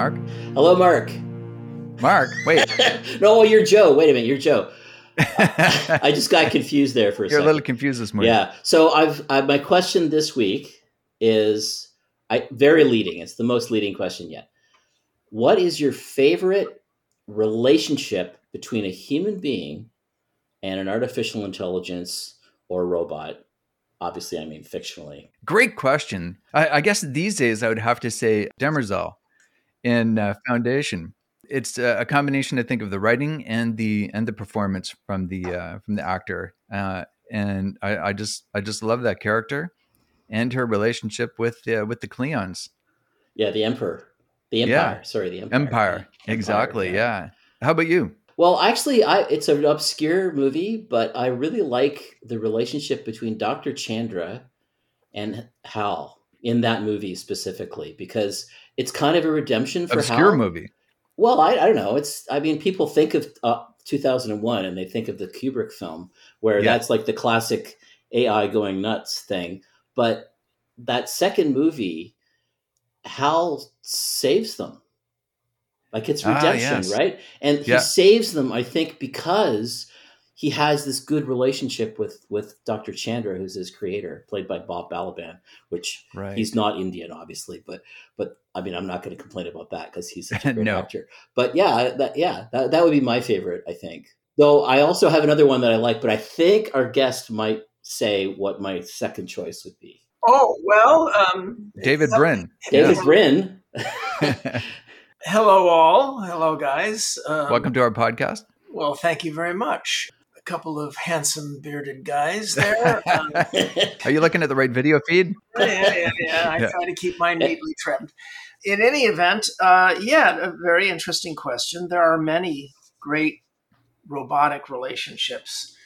Mark. Hello, Mark. Mark, wait. no, you're Joe. Wait a minute, you're Joe. I just got confused there for a You're second. a little confused this morning. Yeah. So I've I, my question this week is I very leading. It's the most leading question yet. What is your favorite relationship between a human being and an artificial intelligence or robot? Obviously, I mean fictionally. Great question. I, I guess these days I would have to say Demerzel in uh, Foundation. It's a, combination, I think, of the writing and the and the performance from the uh, from the actor, uh, and I, I just I just love that character and her relationship with the with the Cleons. Yeah, the emperor, the empire. Yeah. Sorry, the empire. Empire, Yeah, exactly. yeah. How about you? Well, actually, I it's an obscure movie, but I really like the relationship between Dr. Chandra and Hal in that movie specifically because it's kind of a redemption for Obscure Hal. movie. Well, I, I don't know. It's I mean, people think of uh, 2001 and they think of the Kubrick film where Yeah. that's like the classic AI going nuts thing, but that second movie, Hal saves them. Like it's Ah, redemption, yes. right? And he Yeah. saves them, I think, because he has this good relationship with with Dr. Chandra, who's his creator, played by Bob Balaban, which Right. he's not Indian, obviously, but but I mean, I'm not going to complain about that because he's such a great No. actor. But yeah, that yeah, that, that would be my favorite, I think. Though I also have another one that I like, but I think our guest might say what my second choice would be. Oh well, um, David Brin. David Yeah. Brin. hello all, hello guys. Um, Welcome to our podcast. Well, thank you very much. Couple of handsome bearded guys there. Um, Are you looking at the right video feed? yeah, yeah, yeah. I Yeah. try to keep mine neatly trimmed. In any event, uh, yeah, a very interesting question. There are many great robotic relationships.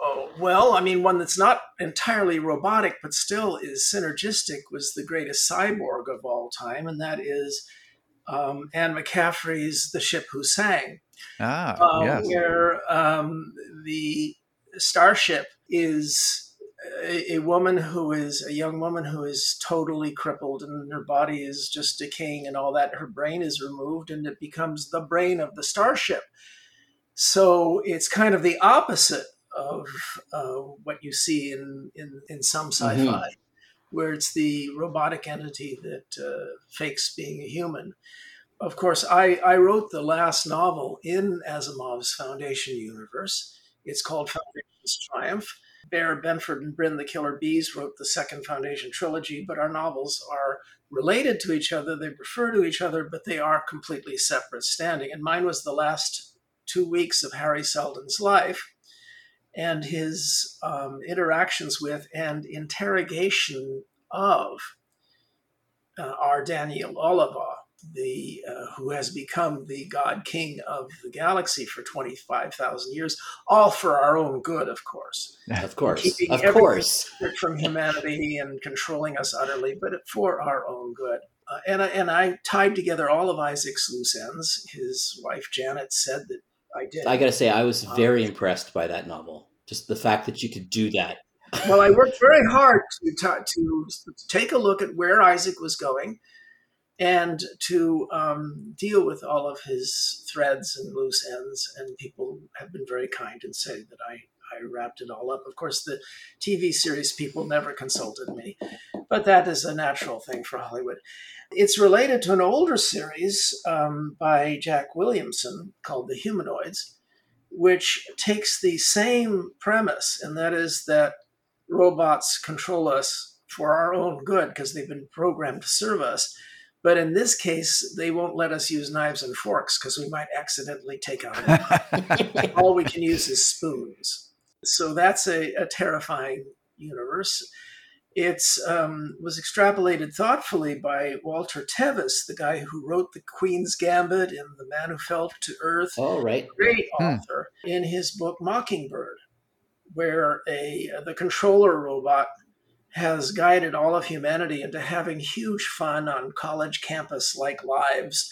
Oh, well, I mean, one that's not entirely robotic, but still is synergistic, was the greatest cyborg of all time, and that is um, Anne McCaffrey's The Ship Who Sang Ah, um, yes. where um, the starship is a, a woman who is a young woman who is totally crippled and her body is just decaying and all that. Her brain is removed and it becomes the brain of the starship. So it's kind of the opposite of uh, what you see in, in, in some sci fi, Mhm. Where it's the robotic entity that uh, fakes being a human of course, I, I wrote the last novel in Asimov's Foundation universe. It's called Foundation's Triumph. Bear, Benford, and Brin, the Killer Bees, wrote the second Foundation trilogy, but our novels are related to each other. They refer to each other, but they are completely separate standing. And mine was the last two weeks of Hari Seldon's life and his um, interactions with and interrogation of uh, R. Daneel Olivaw, the uh, who has become the god king of the galaxy for 25,000 years, all for our own good, of course. of course. Keeping Of course. from humanity and controlling us utterly, but for our own good. Uh, and, I, and I tied together all of Isaac's loose ends. His wife Janet said that I did. I got to say, I was Um, very impressed by that novel. Just the fact that you could do that. well, I worked very hard to, ta- to take a look at where Isaac was going and to um, deal with all of his threads and loose ends. And people have been very kind and say that I, I wrapped it all up. Of course, the TV series people never consulted me, but that is a natural thing for Hollywood. It's related to an older series um, by Jack Williamson called The Humanoids, which takes the same premise, and that is that robots control us for our own good because they've been programmed to serve us. But in this case, they won't let us use knives and forks because we might accidentally take out a. All we can use is spoons. So that's a, a terrifying universe. It's um, was extrapolated thoughtfully by Walter Tevis, the guy who wrote The Queen's Gambit and The Man Who Fell to Earth All right. great Hmm. author in his book Mockingbird, where a the controller robot has guided all of humanity into having huge fun on college campus like lives,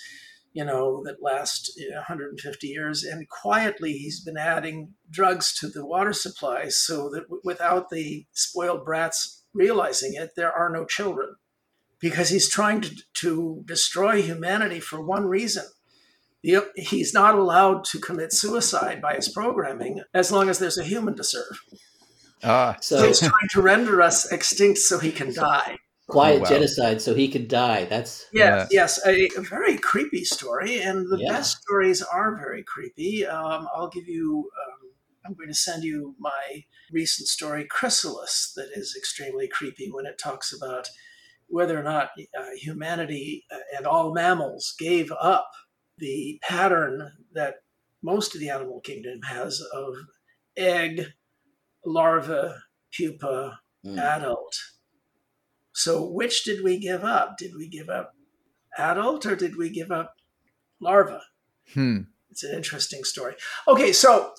you know, that last 150 years. And quietly, he's been adding drugs to the water supply so that w- without the spoiled brats realizing it, there are no children. because he's trying to, to destroy humanity for one reason. He's not allowed to commit suicide by his programming as long as there's a human to serve. Ah. So he's trying to render us extinct so he can die. Quiet oh, wow. genocide so he can die. That's yes, yeah. yes, a, a, very creepy story, and the yeah. best stories are very creepy. Um, I'll give you. I'm going to send you my recent story, Chrysalis, that is extremely creepy when it talks about whether or not uh, humanity uh, and all mammals gave up the pattern that most of the animal kingdom has of egg, larva, pupa, mm. adult. So, which did we give up? Did we give up adult or did we give up larva? Hmm. It's an interesting story. Okay, so,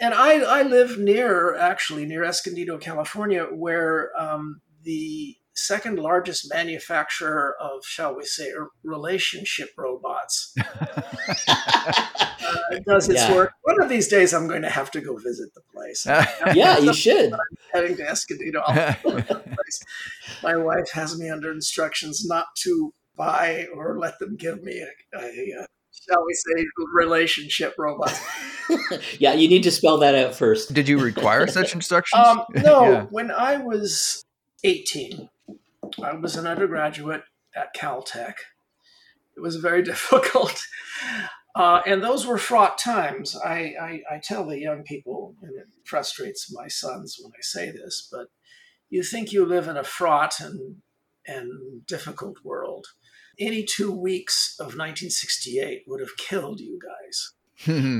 and I, I live near, actually, near Escondido, California, where um, the second largest manufacturer of, shall we say, relationship robots. uh, does its yeah. work. One of these days, I'm going to have to go visit the place. yeah, you should. I'm heading to Escondido. My wife has me under instructions not to buy or let them give me a, a, a shall we say, relationship robot. yeah, you need to spell that out first. Did you require such instructions? Um, no, yeah. when I was 18, I was an undergraduate at Caltech. It was very difficult. Uh, and those were fraught times. I, I, I, tell the young people, and it frustrates my sons when I say this, but you think you live in a fraught and, and difficult world. 82 weeks of 1968 would have killed you guys.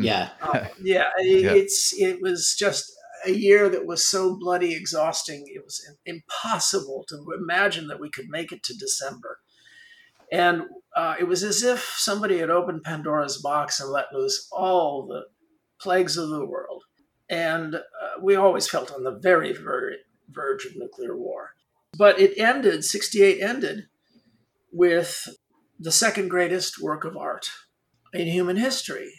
yeah. Uh, yeah, it, yeah. It's, it was just a year that was so bloody exhausting. It was impossible to imagine that we could make it to December. And uh, it was as if somebody had opened Pandora's box and let loose all the plagues of the world. And uh, we always felt on the very, very verge of nuclear war. But it ended, 68 ended, with the second greatest work of art in human history.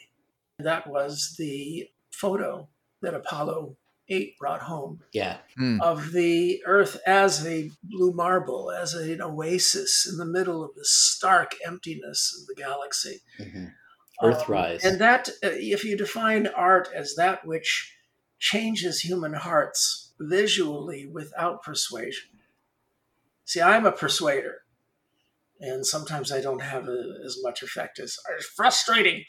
That was the photo that Apollo eight brought home. Yeah. Mm. Of the Earth as a blue marble, as an oasis in the middle of the stark emptiness of the galaxy. Mm-hmm. Earthrise. Um, and that, uh, if you define art as that which changes human hearts visually without persuasion. See, I'm a persuader, and sometimes I don't have a, as much effect as frustrating.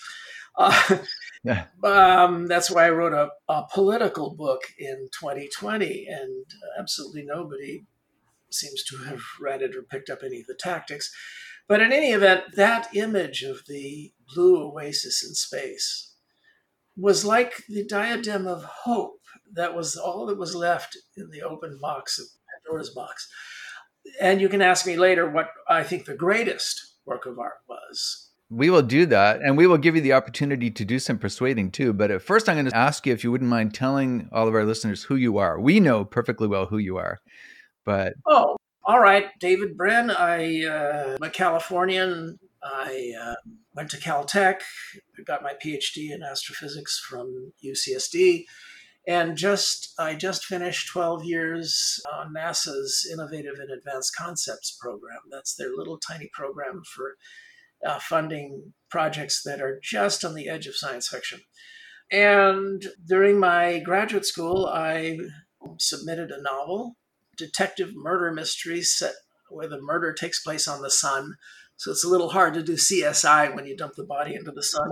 Uh, yeah. Um, that's why I wrote a, a, political book in 2020, and absolutely nobody seems to have read it or picked up any of the tactics. But in any event, that image of the blue oasis in space was like the diadem of hope. That was all that was left in the open box of Pandora's box. And you can ask me later what I think the greatest work of art was. We will do that. And we will give you the opportunity to do some persuading too. But at first, I'm going to ask you if you wouldn't mind telling all of our listeners who you are. We know perfectly well who you are. But. Oh, all right. David Brin. I, uh, I'm a Californian. I uh, went to Caltech, I got my PhD in astrophysics from UCSD. And just I just finished 12 years on NASA's Innovative and Advanced Concepts program. That's their little tiny program for uh, funding projects that are just on the edge of science fiction. And during my graduate school, I submitted a novel, detective murder mystery set where the murder takes place on the sun. So it's a little hard to do CSI when you dump the body into the sun.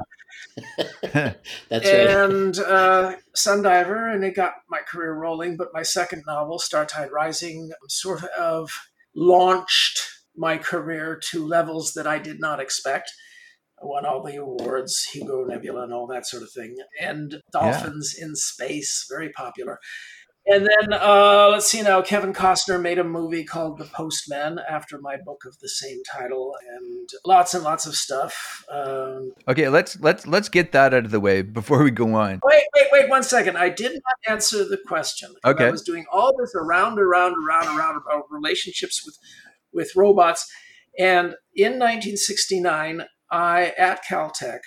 That's and, right. uh, Sundiver, and it got my career rolling. But my second novel, Startide Rising, sort of launched my career to levels that I did not expect. I won all the awards, Hugo Nebula, and all that sort of thing. And Dolphins yeah. in Space, very popular. And then uh, let's see now, Kevin Costner made a movie called The Postman after my book of the same title, and lots and lots of stuff. Um, okay, let's let's let's get that out of the way before we go on. Wait, wait, wait, one second. I did not answer the question. Okay, I was doing all this around, around, around, around about relationships with with robots. And in 1969, I at Caltech,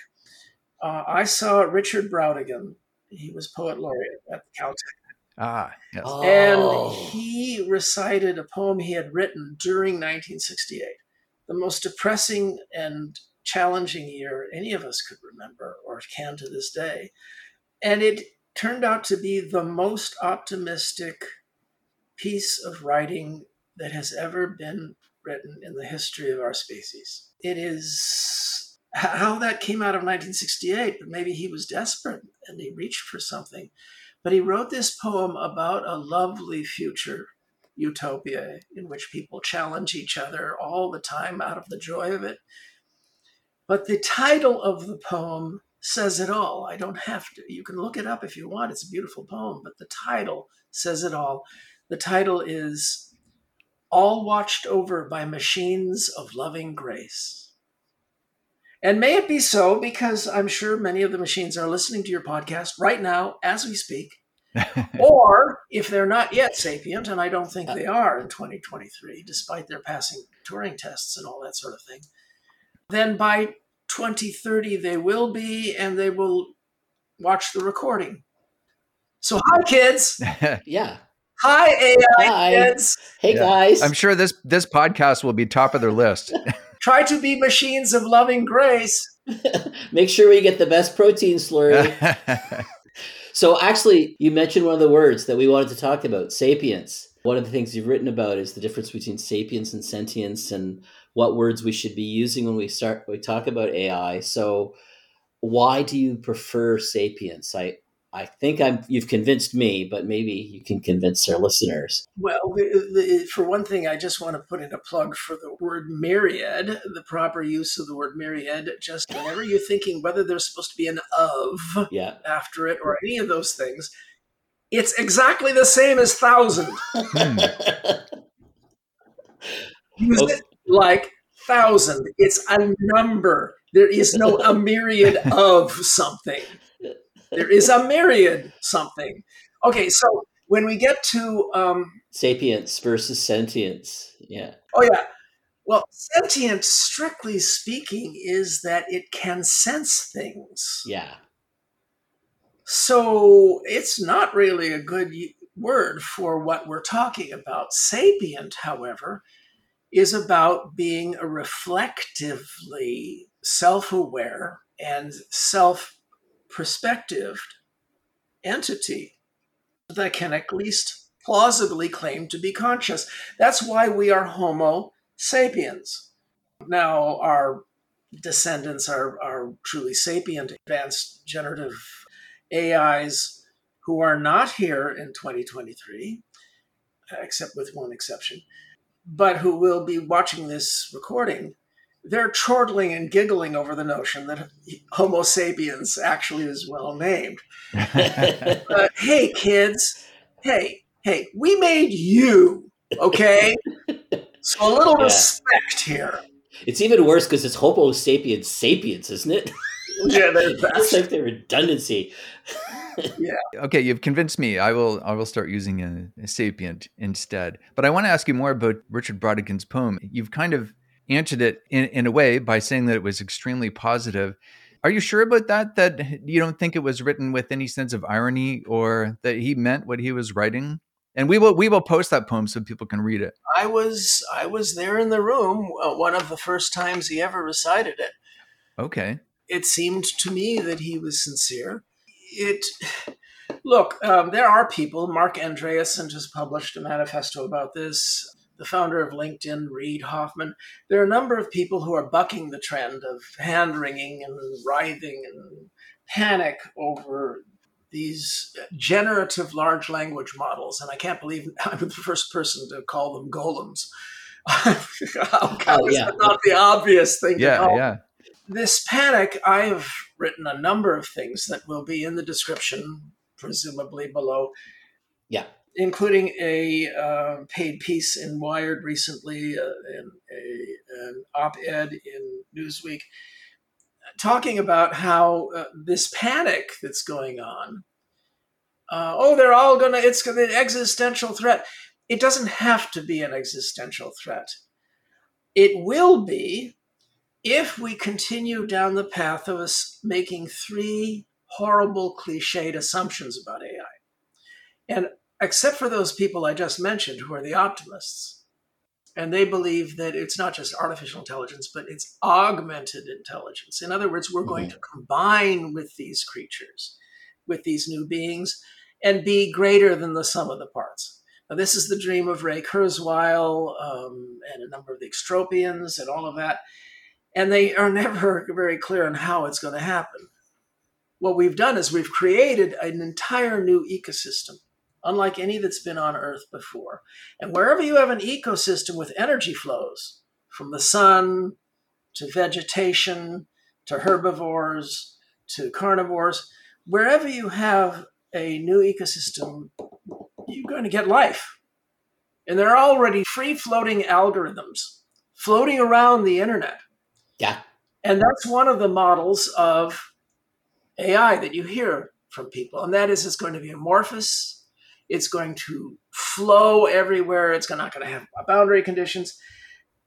uh, I saw Richard Brautigan. He was poet laureate at Caltech. Ah, yes. Oh. And he recited a poem he had written during 1968, the most depressing and challenging year any of us could remember or can to this day. And it turned out to be the most optimistic piece of writing that has ever been written in the history of our species. It is how that came out of 1968, but maybe he was desperate and he reached for something. But he wrote this poem about a lovely future utopia in which people challenge each other all the time out of the joy of it. But the title of the poem says it all. I don't have to. You can look it up if you want. It's a beautiful poem, but the title says it all. The title is All Watched Over by Machines of Loving Grace. And may it be so, because I'm sure many of the machines are listening to your podcast right now as we speak. or if they're not yet sapient, and I don't think uh. they are in 2023, despite their passing Turing tests and all that sort of thing, then by 2030 they will be, and they will watch the recording. So, hi, kids. yeah. Hi, AI Hi. kids. Hey Yeah. guys. I'm sure this this podcast will be top of their list. Try to be machines of loving grace. Make sure we get the best protein slurry. so actually, you mentioned one of the words that we wanted to talk about, sapience. One of the things you've written about is the difference between sapience and sentience and what words we should be using when we start we talk about AI. So why do you prefer sapience? I I think I'm you've convinced me, but maybe you can convince our listeners. Well, the, the, for one thing, I just want to put in a plug for the word myriad, the proper use of the word myriad. Just whenever you're thinking whether there's supposed to be an of Yeah. after it or any of those things, it's exactly the same as thousand. Hmm. Use Okay. it like thousand. It's a number. There is no a myriad of something. There is a myriad something. Okay, so when we get to um, Sapience versus sentience. Yeah. Oh yeah. Well, sentient, strictly speaking, is that it can sense things. Yeah. So it's not really a good word for what we're talking about. Sapient, however, is about being a reflectively self aware and self perspectived entity that can at least plausibly claim to be conscious. That's why we are Homo sapiens. Now, our descendants are, are truly sapient, advanced generative AIs who are not here in 2023, except with one exception, but who will be watching this recording. They're chortling and giggling over the notion that Homo sapiens actually is well named. But hey, kids, hey, hey, we made you, okay? So a little Yeah. respect here. It's even worse because it's Homo sapiens sapiens, isn't it? Yeah, That's like the redundancy. Yeah. Okay, you've convinced me. I will I will start using a, a sapient instead. But I want to ask you more about Richard Brautigan's poem. You've kind of answered it in, in a way by saying that it was extremely positive. Are you sure about that? That you don't think it was written with any sense of irony or that he meant what he was writing? And we will we will post that poem so people can read it. I was I was there in the room uh, one of the first times he ever recited it. Okay. It seemed to me that he was sincere. It look, um, there are people. Marc Andreessen just published a manifesto about this. The founder of LinkedIn, Reid Hoffman. There are a number of people who are bucking the trend of hand wringing and writhing and panic over these generative large language models. And I can't believe I'm the first person to call them golems. How how Oh, yeah. not the obvious thing to Yeah, call yeah. this panic, I've written a number of things that will be in the description, presumably below. Yeah. Including a uh, paid piece in Wired recently, uh, and a, an op ed in Newsweek, talking about how uh, this panic that's going on. Uh, oh, they're all going to, it's an existential threat. It doesn't have to be an existential threat. It will be if we continue down the path of us making three horrible cliched assumptions about AI. And except for those people I just mentioned who are the optimists. And they believe that it's not just artificial intelligence, but it's augmented intelligence. In other words, we're mm-hmm. going to combine with these creatures, with these new beings, and be greater than the sum of the parts. Now, this is the dream of Ray Kurzweil um, and a number of the extropians and all of that. And they are never very clear on how it's going to happen. What we've done is we've created an entire new ecosystem unlike any that's been on Earth before. And wherever you have an ecosystem with energy flows, from the sun to vegetation to herbivores to carnivores, wherever you have a new ecosystem, you're going to get life. And there are already free floating algorithms floating around the internet. Yeah. And that's one of the models of AI that you hear from people. And that is it's going to be amorphous, it's going to flow everywhere. It's not going to have boundary conditions.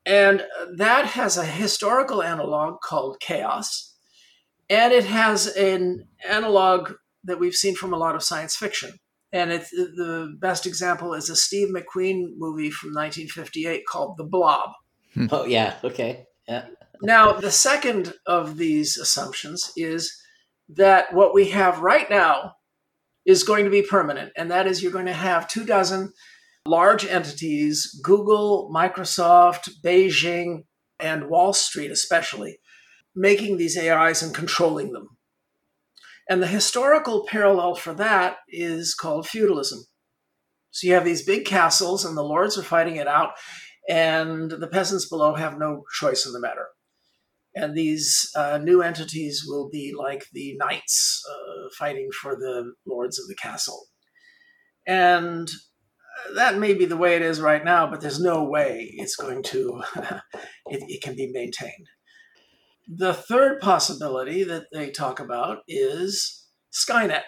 And that has a historical analog called chaos. And it has an analog that we've seen from a lot of science fiction. And it's, the best example is a Steve McQueen movie from 1958 called The Blob. Hmm. Oh, yeah. Okay. Yeah. Now, the second of these assumptions is that what we have right now is going to be permanent. And that is you're going to have two dozen large entities Google, Microsoft, Beijing, and Wall Street, especially, making these AIs and controlling them. And the historical parallel for that is called feudalism. So you have these big castles, and the lords are fighting it out, and the peasants below have no choice in the matter and these uh, new entities will be like the knights uh, fighting for the lords of the castle. And that may be the way it is right now, but there's no way it's going to, it, it can be maintained. The third possibility that they talk about is Skynet.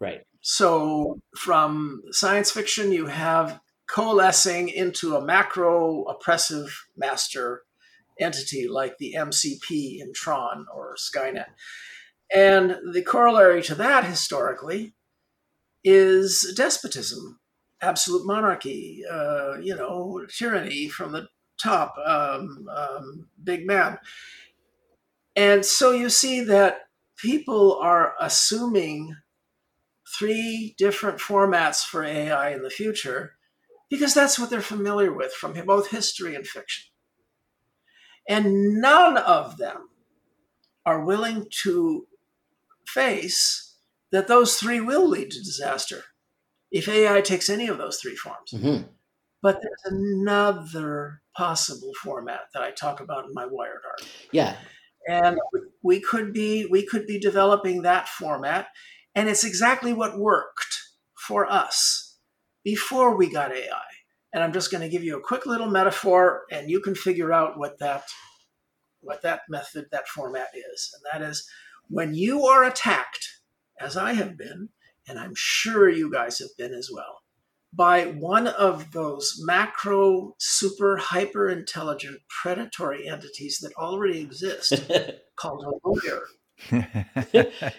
Right. So from science fiction, you have coalescing into a macro oppressive master entity like the MCP in Tron or Skynet. And the corollary to that historically is despotism, absolute monarchy, uh, you know, tyranny from the top, um, um, big man. And so you see that people are assuming three different formats for AI in the future because that's what they're familiar with from both history and fiction. And none of them are willing to face that those three will lead to disaster if AI takes any of those three forms. Mm-hmm. But there's another possible format that I talk about in my Wired article. Yeah. And we could be we could be developing that format, and it's exactly what worked for us before we got AI. And I'm just going to give you a quick little metaphor, and you can figure out what that what that method, that format is. And that is when you are attacked, as I have been, and I'm sure you guys have been as well, by one of those macro, super, hyper intelligent predatory entities that already exist called a lawyer.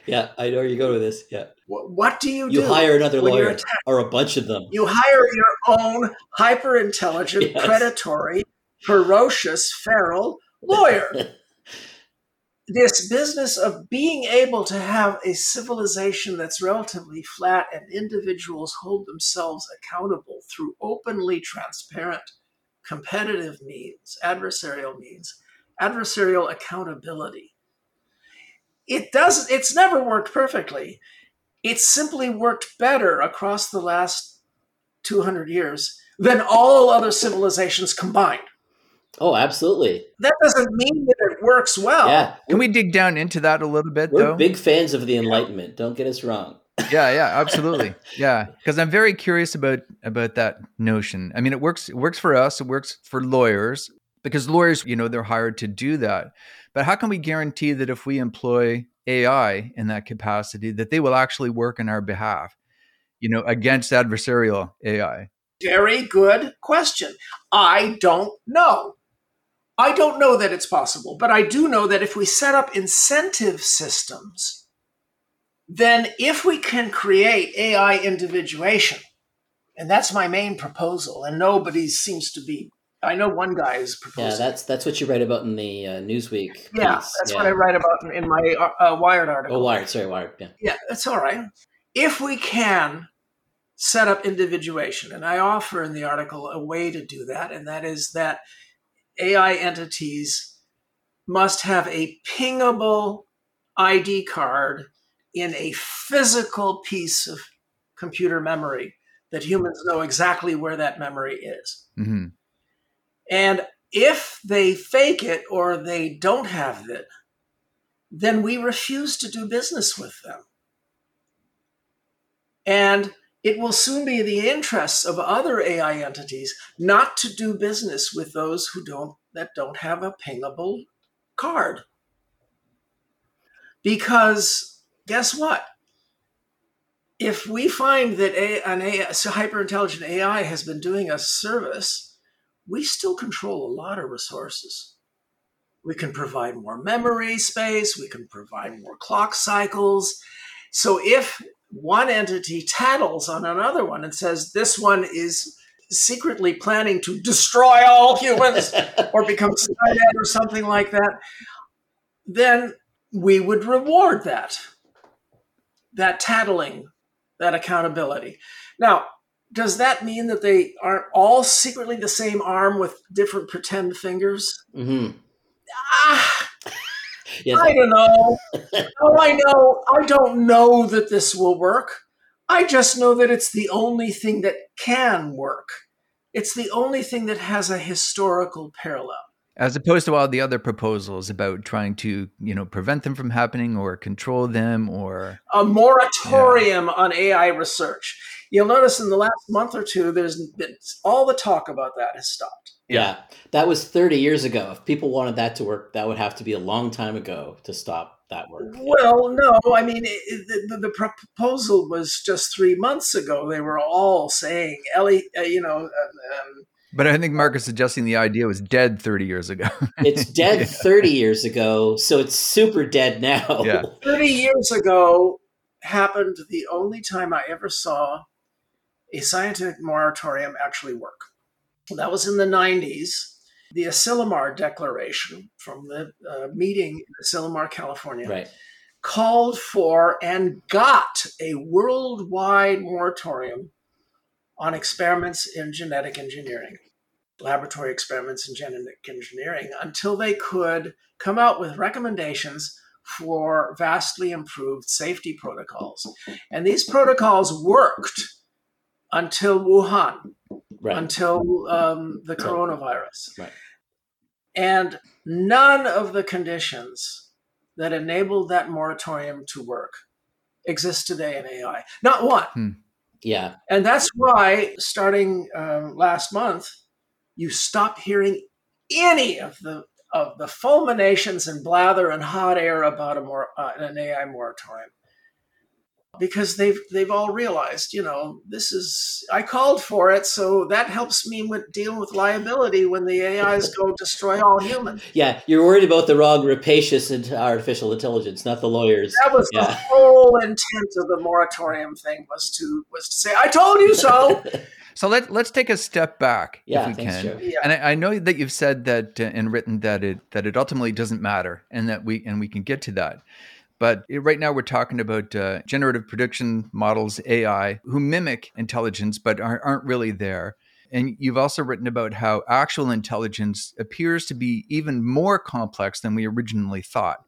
yeah, I know where you go with this. Yeah. What, what do you, you do? You hire another lawyer or a bunch of them. You hire your own hyper intelligent, yes. predatory, ferocious, feral lawyer. this business of being able to have a civilization that's relatively flat and individuals hold themselves accountable through openly transparent competitive means, adversarial means, adversarial accountability. It does it's never worked perfectly. It's simply worked better across the last 200 years than all other civilizations combined. Oh, absolutely. That doesn't mean that it works well. Yeah. Can we dig down into that a little bit, We're though? big fans of the Enlightenment. Don't get us wrong. yeah, yeah, absolutely. Yeah, because I'm very curious about about that notion. I mean, it works. It works for us. It works for lawyers because lawyers, you know, they're hired to do that. But how can we guarantee that if we employ AI in that capacity, that they will actually work on our behalf? You know, against adversarial AI. Very good question. I don't know. I don't know that it's possible, but I do know that if we set up incentive systems, then if we can create AI individuation, And that's my main proposal. And nobody seems to be. I know one guy is proposing. Yeah, that's that's what you write about in the uh, Newsweek. Piece. Yeah, that's yeah. what I write about in, in my uh, uh, Wired article. Oh, Wired, sorry, Wired. Yeah, yeah, that's all right. If we can set up individuation, and I offer in the article a way to do that, and that is that AI entities must have a pingable ID card in a physical piece of computer memory that humans know exactly where that memory is. Mm-hmm. And if they fake it or they don't have it, then we refuse to do business with them. And it will soon be the interests of other AI entities not to do business with those who don't that don't have a pingable card. Because guess what? If we find that a, an AI, hyper intelligent AI has been doing us service, we still control a lot of resources. We can provide more memory space, we can provide more clock cycles. So if one entity tattles on another one and says this one is secretly planning to destroy all humans or become Skynet or something like that, then we would reward that, that tattling, that accountability. Now, does that mean that they are all secretly the same arm with different pretend fingers? Mm-hmm. Ah, yes. I don't know. All I know, I don't know that this will work. I just know that it's the only thing that can work. It's the only thing that has a historical parallel. As opposed to all the other proposals about trying to, you know, prevent them from happening or control them or a moratorium yeah. on AI research. You'll notice in the last month or two, there's been all the talk about that has stopped. Yeah. that was 30 years ago. If people wanted that to work, that would have to be a long time ago to stop that work. Well, no, I mean, it, the, the, proposal was just three months ago. They were all saying, Ellie, uh, you know. Um, but I think Mark is suggesting the idea was dead 30 years ago. it's dead yeah. 30 years ago, so it's super dead now. Yeah. 30 years ago happened the only time I ever saw a scientific moratorium actually work that was in the 90s. The Asilomar Declaration from the uh, meeting in Asilomar, California, right. called for and got a worldwide moratorium on experiments in genetic engineering, laboratory experiments in genetic engineering, until they could come out with recommendations for vastly improved safety protocols. And these protocols worked until Wuhan, right. until um, the coronavirus. Right. And none of the conditions that enabled that moratorium to work exist today in AI. Not one. Hmm. Yeah. And that's why, starting um, last month, you stop hearing any of the of the fulminations and blather and hot air about a more, uh, an AI moratorium because they've they've all realized, you know, this is I called for it, so that helps me with dealing with liability when the AIs go destroy all humans. Yeah, you're worried about the wrong rapacious artificial intelligence, not the lawyers. That was yeah. the whole intent of the moratorium thing was to was to say, I told you so. So let let's take a step back yeah, if we can. Yeah. And I, I, know that you've said that uh, and written that it that it ultimately doesn't matter, and that we and we can get to that. But right now, we're talking about uh, generative prediction models, AI, who mimic intelligence but aren't really there. And you've also written about how actual intelligence appears to be even more complex than we originally thought.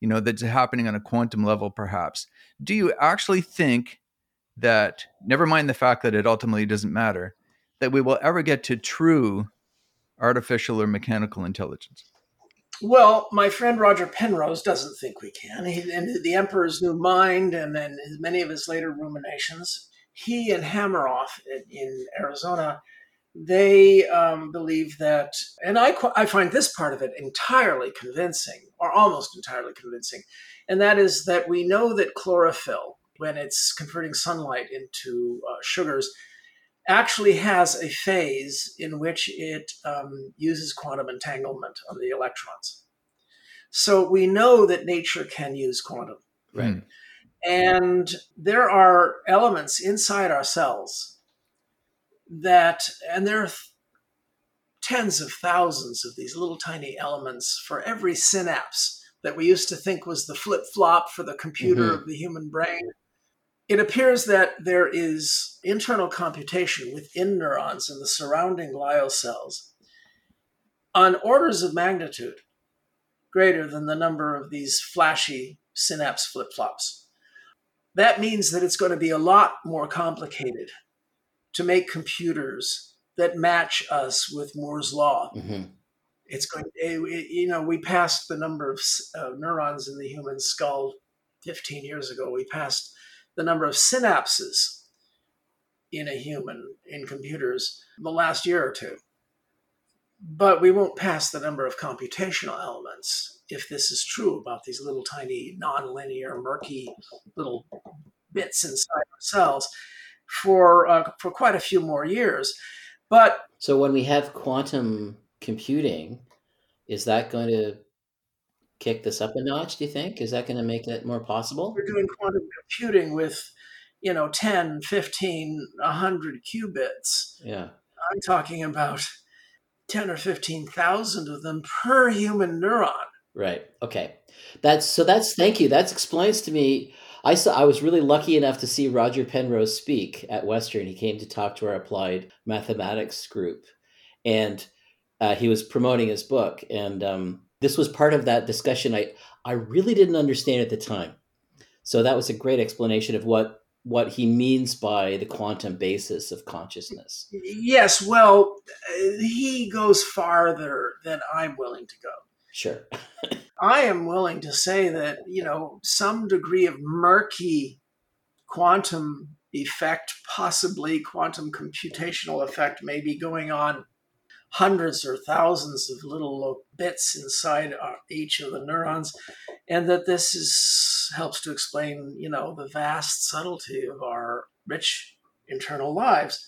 You know, that's happening on a quantum level, perhaps. Do you actually think that, never mind the fact that it ultimately doesn't matter, that we will ever get to true artificial or mechanical intelligence? Well, my friend Roger Penrose doesn't think we can. He, and the Emperor's New Mind and then many of his later ruminations, he and Hameroff in, in Arizona, they um, believe that, and I, I find this part of it entirely convincing, or almost entirely convincing, and that is that we know that chlorophyll, when it's converting sunlight into uh, sugars, actually has a phase in which it um, uses quantum entanglement on the electrons. So we know that nature can use quantum. Right. Hmm. And there are elements inside our cells that, and there are tens of thousands of these little tiny elements for every synapse that we used to think was the flip flop for the computer mm-hmm. of the human brain. It appears that there is internal computation within neurons and the surrounding glial cells on orders of magnitude greater than the number of these flashy synapse flip flops. That means that it's going to be a lot more complicated to make computers that match us with Moore's law. Mm-hmm. It's going, to, you know, we passed the number of uh, neurons in the human skull 15 years ago. We passed the number of synapses in a human in computers the last year or two. But we won't pass the number of computational elements if this is true about these little tiny nonlinear murky little bits inside cells for uh, for quite a few more years. But so when we have quantum computing, is that going to kick this up a notch? Do you think is that going to make it more possible? We're doing quantum computing with you know 10 15 100 qubits yeah i'm talking about 10 or 15,000 of them per human neuron right okay that's so that's thank you that explains to me I saw I was really lucky enough to see Roger Penrose speak at Western. He came to talk to our applied mathematics group, and uh, he was promoting his book. And um, this was part of that discussion. I I really didn't understand at the time, so that was a great explanation of what what he means by the quantum basis of consciousness. Yes, well, he goes farther than I'm willing to go. Sure. I am willing to say that, you know, some degree of murky quantum effect, possibly quantum computational effect, may be going on hundreds or thousands of little bits inside each of the neurons, and that this is helps to explain, you know, the vast subtlety of our rich internal lives.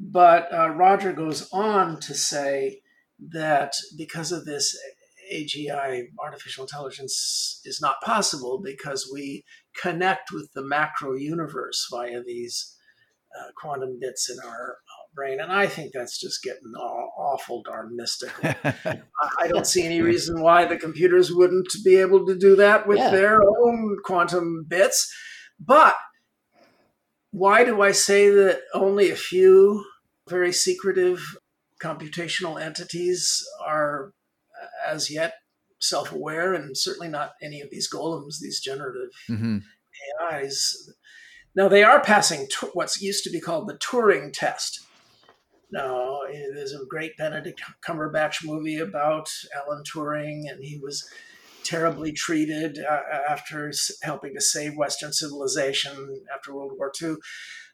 But uh, Roger goes on to say that because of this AGI, artificial intelligence, is not possible because we connect with the macro universe via these uh, quantum bits in our uh, brain. And I think that's just getting awful darn mystical. I don't see any reason why the computers wouldn't be able to do that with yeah. their own quantum bits. But why do I say that only a few very secretive computational entities are as yet self aware, and certainly not any of these golems, these generative mm-hmm. AIs. Now, they are passing t- what's used to be called the Turing test. Now, there's a great Benedict Cumberbatch movie about Alan Turing, and he was terribly treated uh, after helping to save Western civilization after World War II.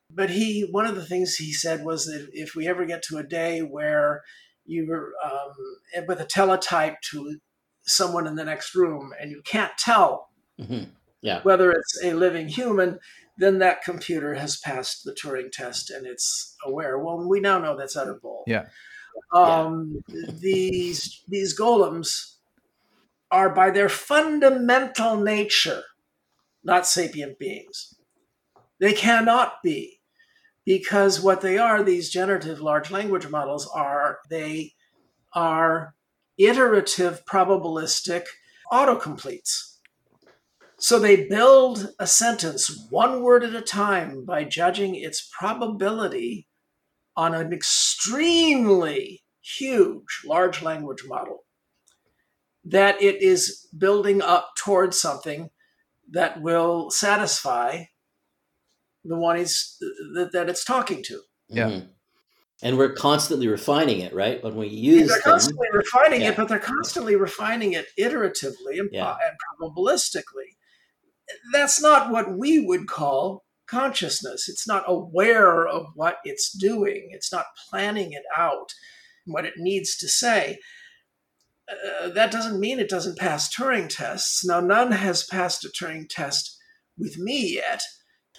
But he, one of the things he said was that if we ever get to a day where you were um, with a teletype to someone in the next room and you can't tell mm-hmm. yeah. whether it's a living human, then that computer has passed the Turing test and it's aware. Well, we now know that's utter bull. Yeah. Um, yeah. these these golems are by their fundamental nature not sapient beings. They cannot be because what they are, these generative large language models are, they are iterative probabilistic autocompletes. So they build a sentence one word at a time by judging its probability on an extremely huge large language model that it is building up towards something that will satisfy the one he's that, that it's talking to. Yeah. Mm-hmm. And we're constantly refining it, right? When we use they're them, constantly refining yeah. it, but they're constantly refining it iteratively and, yeah. and probabilistically. That's not what we would call consciousness. It's not aware of what it's doing. It's not planning it out, what it needs to say. Uh, that doesn't mean it doesn't pass Turing tests. Now, none has passed a Turing test with me yet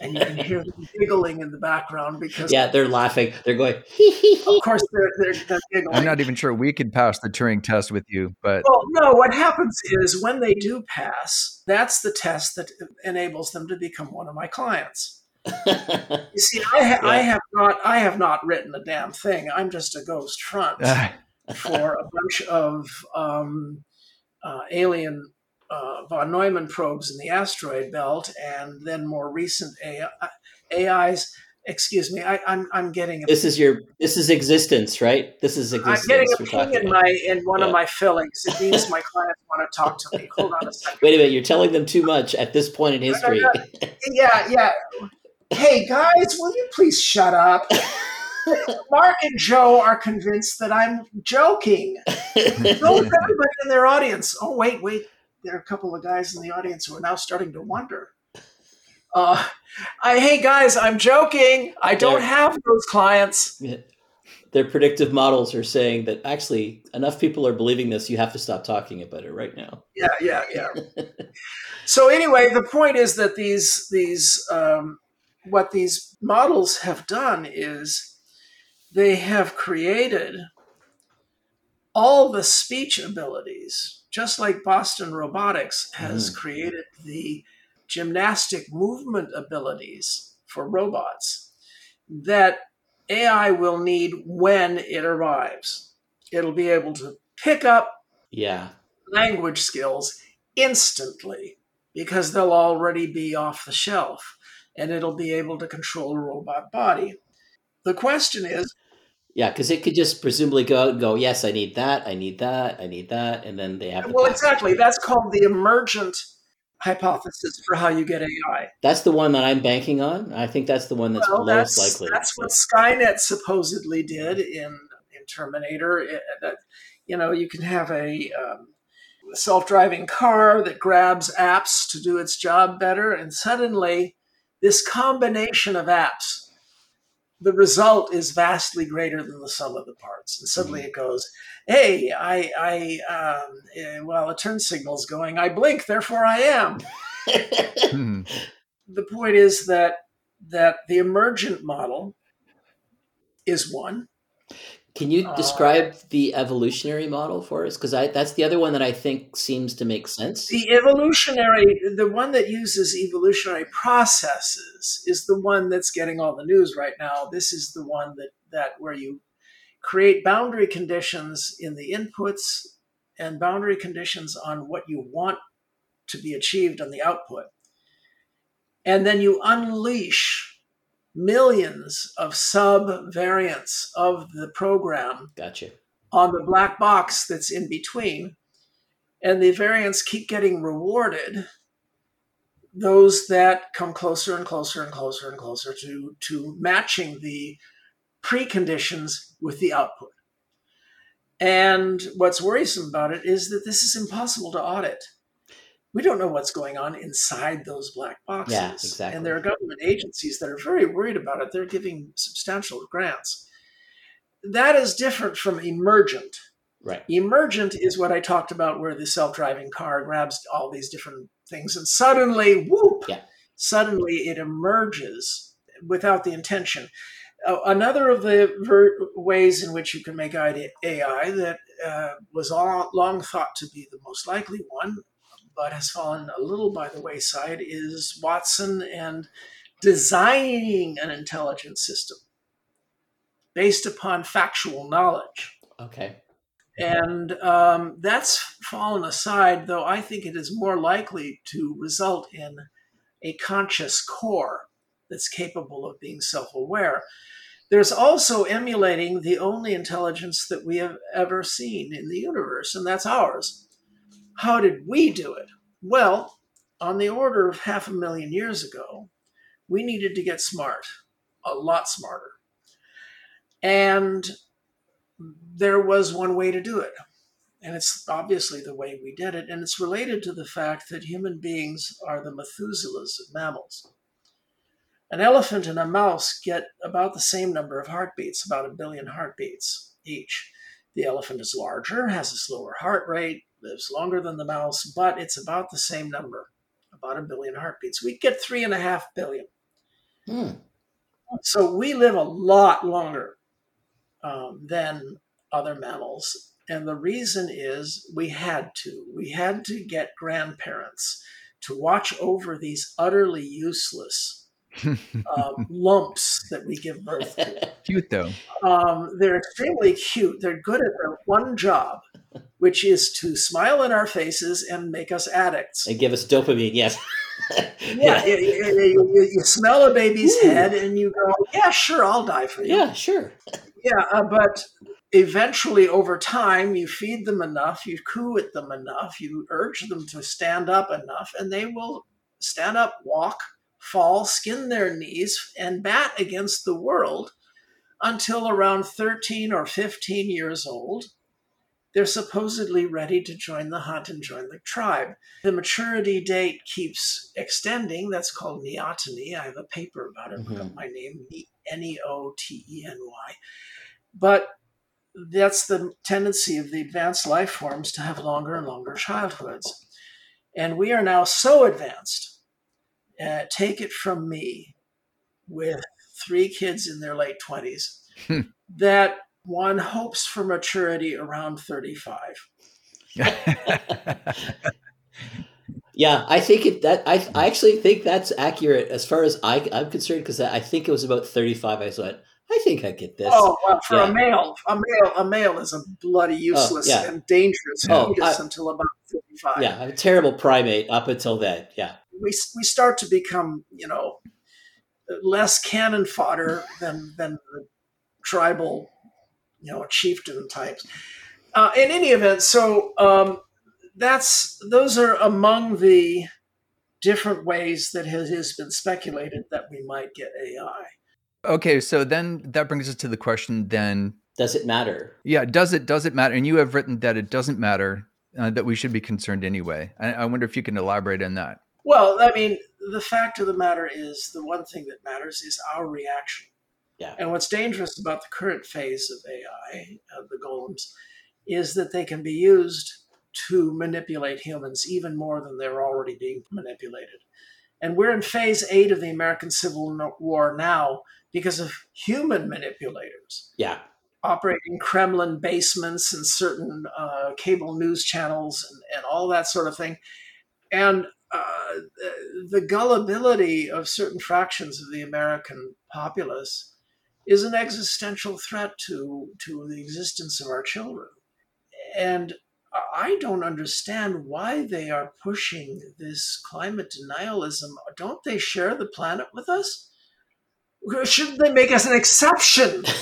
and you can hear them giggling in the background because yeah, they're laughing. They're going. of course, they're, they're, they're, giggling. I'm not even sure we could pass the Turing test with you, but well, no. What happens is when they do pass, that's the test that enables them to become one of my clients. you see, I, ha- Yeah. I have not I have not written a damn thing. I'm just a ghost front for a bunch of um, uh, alien uh, von Neumann probes in the asteroid belt, and then more recent AI, AIs. Excuse me, I, I'm I'm getting a this is your this is existence, right? This is existence. I'm getting a ping in my in one Yeah. of my fillings. It means my clients want to talk to me. Hold on a second. Wait a minute, you're telling them too much at this point in history. Yeah, yeah. Hey guys, will you please shut up? Mark and Joe are convinced that I'm joking. So is everybody in their audience. Oh wait, wait. There are a couple of guys in the audience who are now starting to wonder. Uh, I, hey guys, I'm joking. I don't have those clients. Their predictive models are saying that actually enough people are believing this, you have to stop talking about it right now. Yeah, yeah, yeah. so anyway, the point is that these these um, what these models have done is they have created all the speech abilities, just like Boston Robotics has Mm. created the gymnastic movement abilities for robots that AI will need when it arrives. It'll be able to pick up Yeah. language skills instantly because they'll already be off the shelf and it'll be able to control a robot body. The question is Yeah, because it could just presumably go out and go, yes, I need that, I need that, I need that, and then they have the well, exactly, that's called the emergent hypothesis for how you get AI. That's the one that I'm banking on. I think that's the one that's well, most that's, likely. that's what Skynet supposedly did in, in Terminator. It- that, you know, you can have a um, self-driving car that grabs apps to do its job better, and suddenly this combination of apps, the result is vastly greater than the sum of the parts. And suddenly it goes, "Hey, I, I, um, eh, well, a turn signal's going. I blink, therefore I am." hmm. the point is that that the emergent model is one. Can you Uh, describe the evolutionary model for us? Because that's the other one that I think seems to make sense. The evolutionary, the one that uses evolutionary processes, is the one that's getting all the news right now. This is the one that that where you create boundary conditions in the inputs and boundary conditions on what you want to be achieved on the output, and then you unleash millions of sub variants of the program Gotcha. on the black box that's in between, and the variants keep getting rewarded. Those that come closer and closer and closer and closer to, to matching the preconditions with the output. And what's worrisome about it is that this is impossible to audit. We don't know what's going on inside those black boxes. Yeah, exactly. And there are government agencies that are very worried about it. They're giving substantial grants. That is different from emergent. Right. Emergent is what I talked about, where the self-driving car grabs all these different things, and suddenly, whoop! Yeah. Suddenly, it emerges without the intention. Uh, another of the ver- ways in which you can make AI that uh, was all, long thought to be the most likely one, but has fallen a little by the wayside, is Watson and designing an intelligent system based upon factual knowledge. Okay. And um, that's fallen aside, though I think it is more likely to result in a conscious core that's capable of being self aware. There's also emulating the only intelligence that we have ever seen in the universe, and that's ours. How did we do it? Well, on the order of half a million years ago, we needed to get smart, a lot smarter. And there was one way to do it. And it's obviously the way we did it. And it's related to the fact that human beings are the Methuselahs of mammals. An elephant and a mouse get about the same number of heartbeats, about a billion heartbeats each. The elephant is larger, has a slower heart rate, lives longer than the mouse, but it's about the same number, about a billion heartbeats. We get three and a half billion. Hmm. So we live a lot longer um, than other mammals. And the reason is we had to. We had to get grandparents to watch over these utterly useless um, lumps that we give birth to. Cute though. Um, they're extremely cute. They're good at their one job, which is to smile in our faces and make us addicts. and give us dopamine. Yes. Yeah, you, you- you- you smell a baby's Ooh. head and you go, "Yeah, sure, I'll die for you." Yeah. Sure. Yeah, uh, but eventually, over time, you feed them enough, you coo at them enough, you urge them to stand up enough, and they will stand up, walk, fall, skin their knees, and bat against the world until around 13 or 15 years old. They're supposedly ready to join the hunt and join the tribe. The maturity date keeps extending. That's called neoteny. I have a paper about it. Look up mm-hmm. my name, N E O T E N Y. But that's the tendency of the advanced life forms to have longer and longer childhoods. And we are now so advanced, uh, take it from me, with three kids in their late 20s, Hmm. that one hopes for maturity around 35. Yeah, I think it that I I actually think that's accurate as far as I I'm concerned because I think it was about 35. I thought I think I get this. Oh, well, for Yeah. a male, a male, a male is a bloody useless yeah. and dangerous Oh, I- until about 35. yeah, I'm a terrible primate up until then. Yeah. We we start to become you know less cannon fodder than than the tribal you know chieftain types. Uh, in any event, so um, that's those are among the different ways that has, has been speculated that we might get AI. okay, so then that brings us to the question then Does it matter? Yeah, does it does it matter? And you have written that it doesn't matter uh, that we should be concerned anyway. I, I wonder if you can elaborate on that. Well, I mean, the fact of the matter is the one thing that matters is our reaction. Yeah. And what's dangerous about the current phase of AI, uh, the golems, is that they can be used to manipulate humans even more than they're already being manipulated. And we're in phase eight of the American Civil War now because of human manipulators Yeah. operating Kremlin basements and certain uh, cable news channels and, and all that sort of thing. And uh, the, gullibility of certain fractions of the American populace is an existential threat to, to the existence of our children. And I don't understand why they are pushing this climate denialism. Don't they share the planet with us? Shouldn't they make us an exception?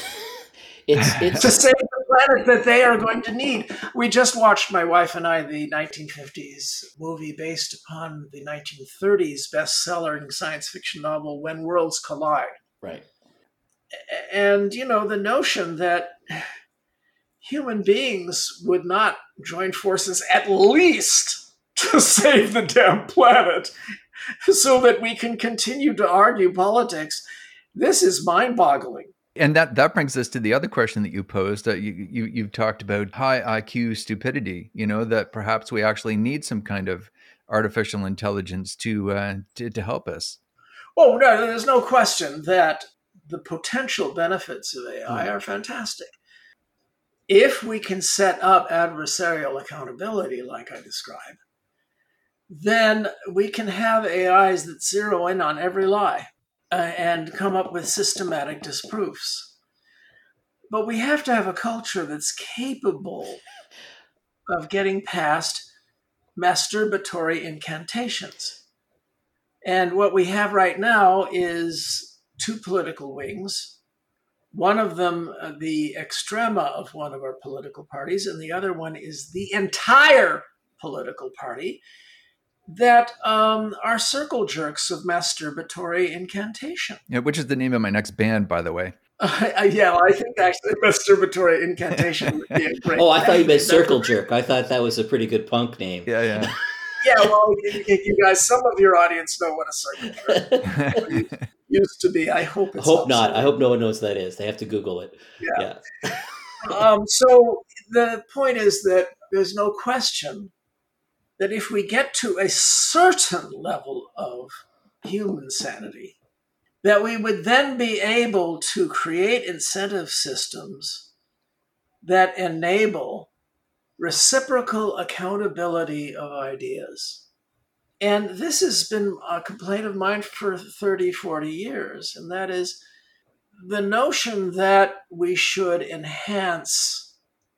It's to it's save the planet that they are going to need. We just watched, my wife and I, the 1950s movie based upon the 1930s best-selling science fiction novel When Worlds Collide. right. And, you know, the notion that human beings would not join forces at least to save the damn planet so that we can continue to argue politics. This is mind-boggling. And that that brings us to the other question that you posed. Uh, you, you you've talked about high IQ stupidity. You know that perhaps we actually need some kind of artificial intelligence to uh, to, to help us. Oh no, there's no question that the potential benefits of AI are fantastic. If we can set up adversarial accountability, like I described, then we can have AIs that zero in on every lie uh, and come up with systematic disproofs. But we have to have a culture that's capable of getting past masturbatory incantations. And what we have right now is two political wings. One of them, uh, the extrema of one of our political parties, and the other one is the entire political party that um, are circle jerks of masturbatory incantation. Yeah, which is the name of my next band, by the way. Uh, yeah, well, I think actually masturbatory incantation would be a great. Oh, I thought you meant circle jerk. I thought that was a pretty good punk name. Yeah, yeah. Yeah, well, you, you guys, some of your audience know what a circle jerk used to be. I hope it's hope not. obsolete. I hope no one knows what that is. They have to Google it. Yeah. Yeah. um, so the point is that there's no question that if we get to a certain level of human sanity, that we would then be able to create incentive systems that enable reciprocal accountability of ideas. And this has been a complaint of mine for 30, 40 years, and that is the notion that we should enhance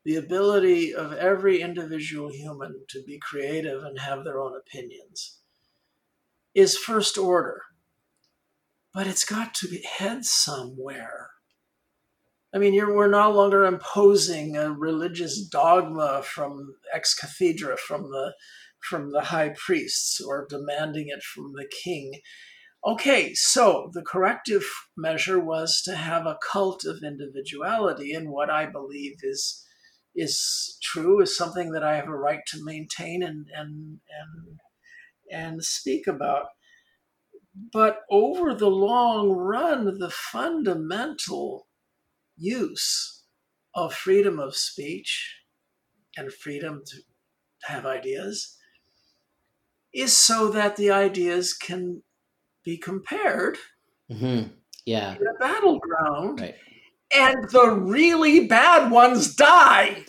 the ability of every individual human to be creative and have their own opinions is first order. But it's got to head somewhere. I mean, we're no longer imposing a religious dogma from ex cathedra, from the from the high priests, or demanding it from the king. Okay, so the corrective measure was to have a cult of individuality, and what I believe is is true is something that I have a right to maintain and and and and speak about. But over the long run, the fundamental use of freedom of speech and freedom to have ideas is so that the ideas can be compared mm-hmm. yeah in a battleground right. And the really bad ones die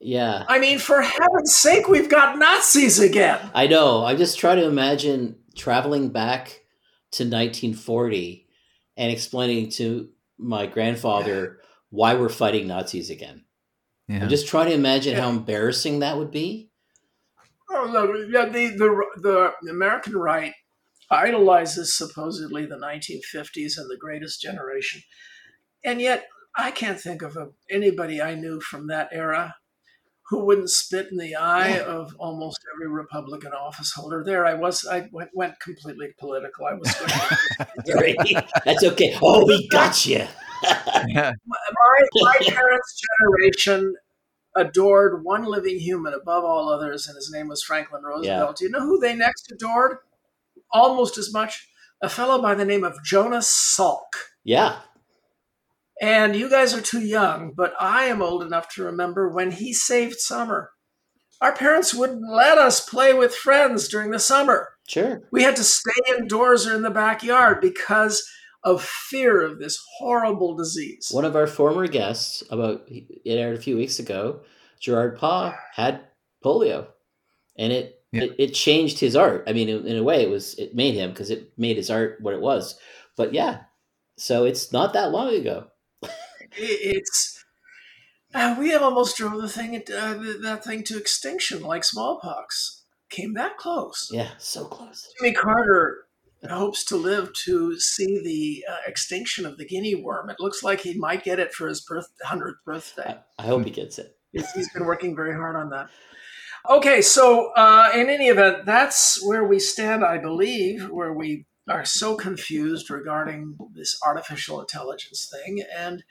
yeah i mean for heaven's sake we've got nazis again i know i just try to imagine traveling back to 1940 and explaining to my grandfather why we're fighting nazis again yeah. i'm just trying to imagine yeah. how embarrassing that would be oh, no, yeah, the, the, the american right idolizes supposedly the 1950s and the greatest generation. And yet, I can't think of a, anybody I knew from that era who wouldn't spit in the eye yeah. of almost every Republican office holder. There, I was. I went, went completely political. I was. That's okay. Oh, we got you. my, my parents' generation adored one living human above all others, and his name was Franklin Roosevelt. Yeah. Do you know who they next adored? almost as much a fellow by the name of Jonas Salk. Yeah. And you guys are too young, but I am old enough to remember when he saved summer. Our parents wouldn't let us play with friends during the summer. Sure. We had to stay indoors or in the backyard because of fear of this horrible disease. One of our former guests, about it aired a few weeks ago, Gerard Paw had polio, and it yeah. it, it, changed his art. I mean, in, in, a way, it was it made him because it made his art what it was. But yeah, so it's not that long ago. It's uh, we have almost drove the thing uh, that thing to extinction, like smallpox. Came that close. Yeah, so close. Jimmy Carter hopes to live to see the uh, extinction of the guinea worm. It looks like he might get it for his birth, 100th birthday. I, I hope he gets it. he's been working very hard on that. Okay, so uh, in any event, that's where we stand, I believe, where we are so confused regarding this artificial intelligence thing. And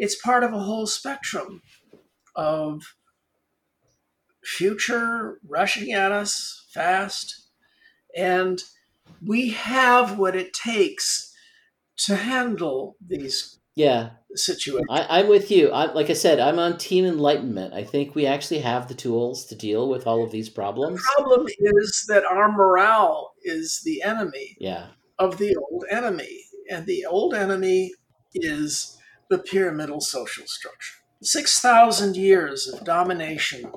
it's part of a whole spectrum of future rushing at us fast. And we have what it takes to handle these yeah situation. I, am with you. I, like I said, I'm on team enlightenment. I think we actually have the tools to deal with all of these problems. The problem is that our morale is the enemy yeah. of the old enemy. And the old enemy is the pyramidal social structure. 6,000 years of domination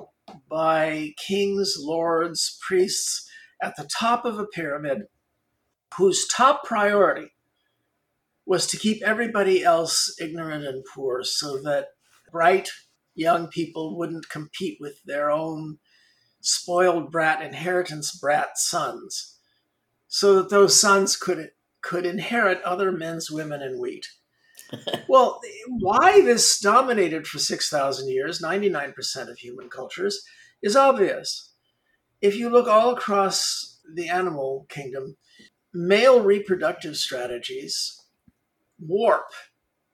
by kings, lords, priests at the top of a pyramid whose top priority was to keep everybody else ignorant and poor so that bright young people wouldn't compete with their own spoiled brat inheritance brat sons so that those sons could could inherit other men's women and wheat well why this dominated for 6000 years 99% of human cultures is obvious if you look all across the animal kingdom male reproductive strategies warp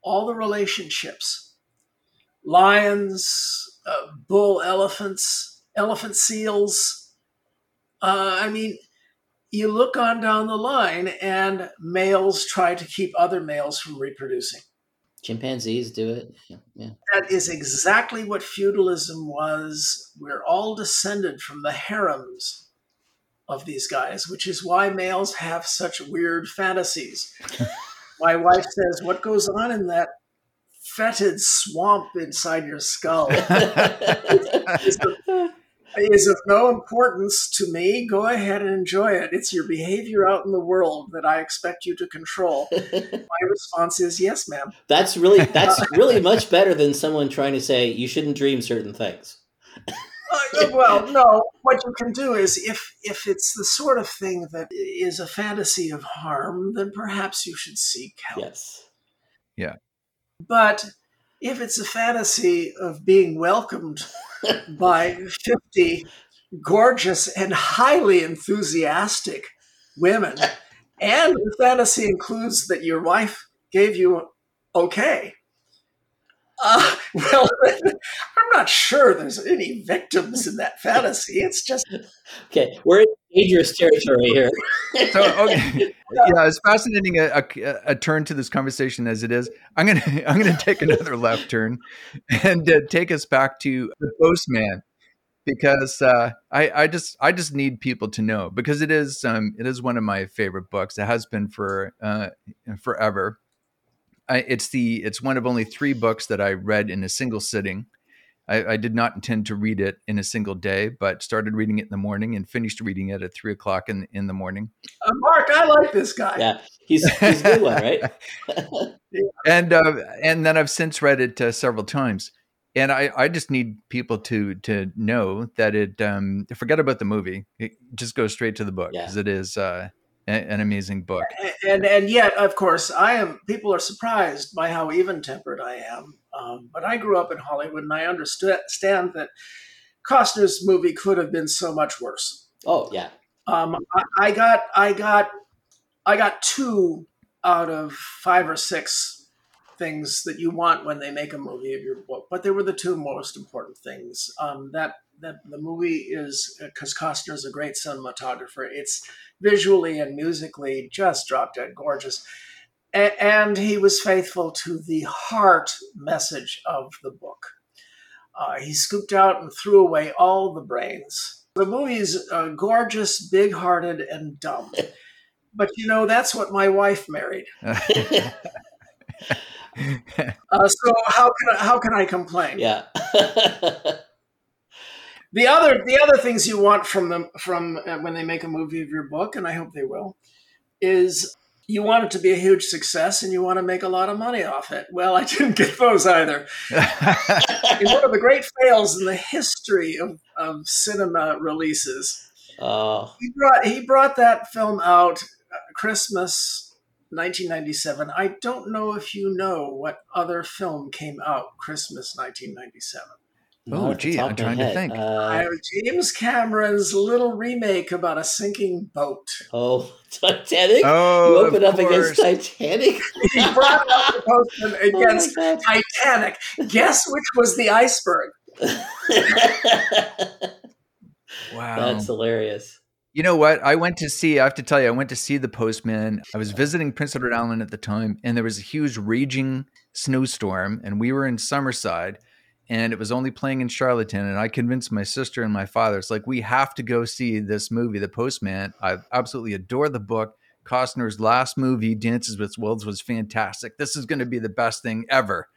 all the relationships lions, uh, bull elephants, elephant seals. Uh, I mean, you look on down the line, and males try to keep other males from reproducing. Chimpanzees do it. Yeah, yeah. That is exactly what feudalism was. We're all descended from the harems of these guys, which is why males have such weird fantasies. my wife says, "What goes on in that fetid swamp inside your skull?" it's, it's, a, is of no importance to me. Go ahead and enjoy it. It's your behavior out in the world that I expect you to control. My response is yes, ma'am. That's really that's really much better than someone trying to say you shouldn't dream certain things. Uh, well, no. What you can do is, if if it's the sort of thing that is a fantasy of harm, then perhaps you should seek help. Yes. Yeah. But if it's a fantasy of being welcomed by 50 gorgeous and highly enthusiastic women, and the fantasy includes that your wife gave you okay. Uh, well, I'm not sure there's any victims in that fantasy. It's just okay. We're in dangerous territory here. so okay, yeah, as fascinating a, a, a, turn to this conversation as it is, I'm gonna I'm gonna take another left turn and uh, take us back to the postman because uh, I I just I just need people to know because it is um it is one of my favorite books. It has been for uh, forever I, it's the it's one of only three books that I read in a single sitting. I, I, did not intend to read it in a single day, but started reading it in the morning and finished reading it at three o'clock in in the morning. Uh, Mark, I like this guy. Yeah, he's he's a good one, right? and uh, and then I've since read it uh, several times, and I I just need people to to know that it um forget about the movie, it just goes straight to the book because yeah. it is uh an amazing book. And and yet, of course, I am. People are surprised by how even tempered I am. Um, but I grew up in Hollywood, and I understand that Costner's movie could have been so much worse. Oh yeah. Um, I, I got I got I got two out of five or six things that you want when they make a movie of your book, but they were the two most important things. Um, that that the movie is because Costner is a great cinematographer. It's visually and musically just drop dead gorgeous. A- and he was faithful to the heart message of the book. Uh, he scooped out and threw away all the brains. The movie's uh, gorgeous, big hearted, and dumb. But you know, that's what my wife married. uh, so how can I, how can I complain? Yeah. The other the other things you want from them from uh, when they make a movie of your book, and I hope they will, is you want it to be a huge success and you want to make a lot of money off it. Well, I didn't get those either. one of the great fails in the history of, of cinema releases. Oh. He brought he brought that film out uh, Christmas 1997. I don't know if you know what other film came out Christmas 1997. Oh, gee, I'm trying to think. Uh, James Cameron's little remake about a sinking boat. Oh, Titanic! Oh, you open up course. against Titanic. he brought up the postman oh against oh Titanic. Guess which was the iceberg? wow, that's hilarious. You know what? I went to see. I have to tell you, I went to see the Postman. I was visiting Prince Edward Island at the time, and there was a huge raging snowstorm, and we were in Summerside and it was only playing in Charlottetown. And I convinced my sister and my father, it's like, we have to go see this movie, The Postman. I absolutely adore the book. Costner's last movie, Dances with Wolves, was fantastic. This is going to be the best thing ever.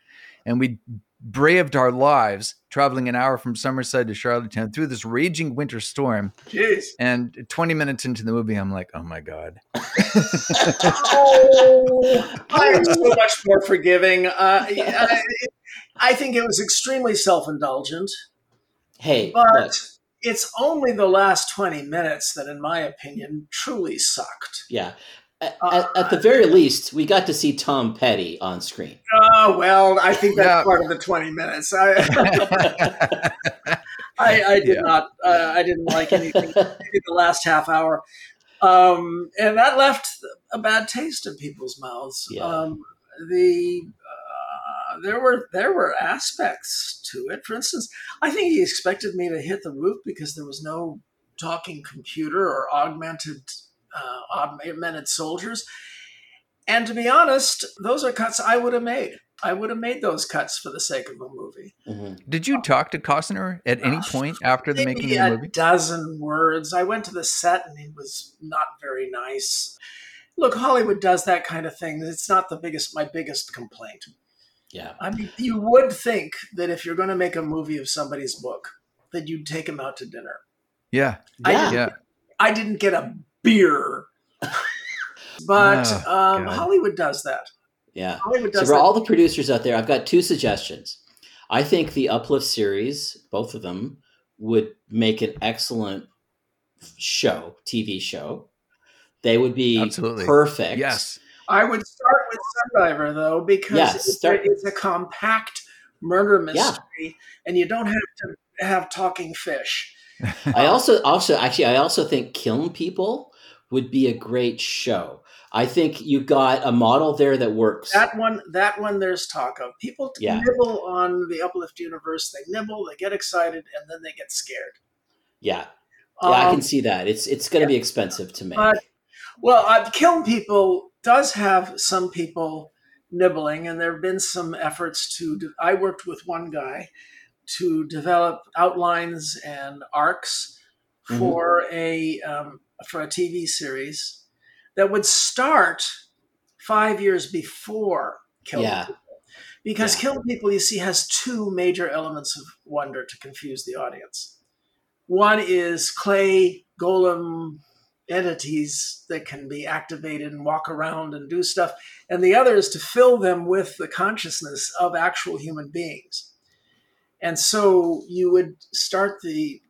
And we braved our lives traveling an hour from Summerside to Charlottetown through this raging winter storm. Jeez. And 20 minutes into the movie, I'm like, oh my God. oh, I am so much more forgiving. Uh, I, I think it was extremely self indulgent. Hey, but look. it's only the last 20 minutes that, in my opinion, truly sucked. Yeah. At, uh, at, the very least, we got to see Tom Petty on screen. Oh well, I think that's yeah. part of the twenty minutes. I, I, I, did yeah. not. Uh, I didn't like anything. Maybe the last half hour, um, and that left a bad taste in people's mouths. Yeah. Um, the there were there were aspects to it. For instance, I think he expected me to hit the roof because there was no talking computer or augmented uh, augmented soldiers. And to be honest, those are cuts I would have made. I would have made those cuts for the sake of a movie. Mm-hmm. Did you talk to Costner at any uh, point after the making of the movie? A dozen words. I went to the set and he was not very nice. Look, Hollywood does that kind of thing. It's not the biggest, my biggest complaint. Yeah. I mean, you would think that if you're going to make a movie of somebody's book, that you'd take them out to dinner. Yeah. Yeah. Yeah. I didn't get a beer, but Oh, um, Hollywood does that. Yeah. Hollywood So for that. all the producers out there, I've got two suggestions. I think the Uplift series, both of them, would make an excellent show, TV show. They would be Absolutely. perfect. Yes. I would start Sundiver though, because Yeah, it's, start- it's a compact murder Yeah. mystery, and you don't have to have talking fish. I also also actually I also think Kiln People would be a great show. I think you got a model there that works. That one, that one, there's talk of people Yeah. nibble on the Uplift universe. They nibble, they get excited, and then they get scared. yeah. Yeah, I Um, can see that. It's it's going to be expensive to make. But well, uh, Kiln People does have some people nibbling, and there have been some efforts to. De- I worked with one guy to develop outlines and arcs Mhm. for a um, for a TV series that would start five years before Kiln Yeah. People. Because Yeah. Kiln People, you see, has two major elements of wonder to confuse the audience. One is clay golem entities that can be activated and walk around and do stuff, and the other is to fill them with the consciousness of actual human beings. And so you would start the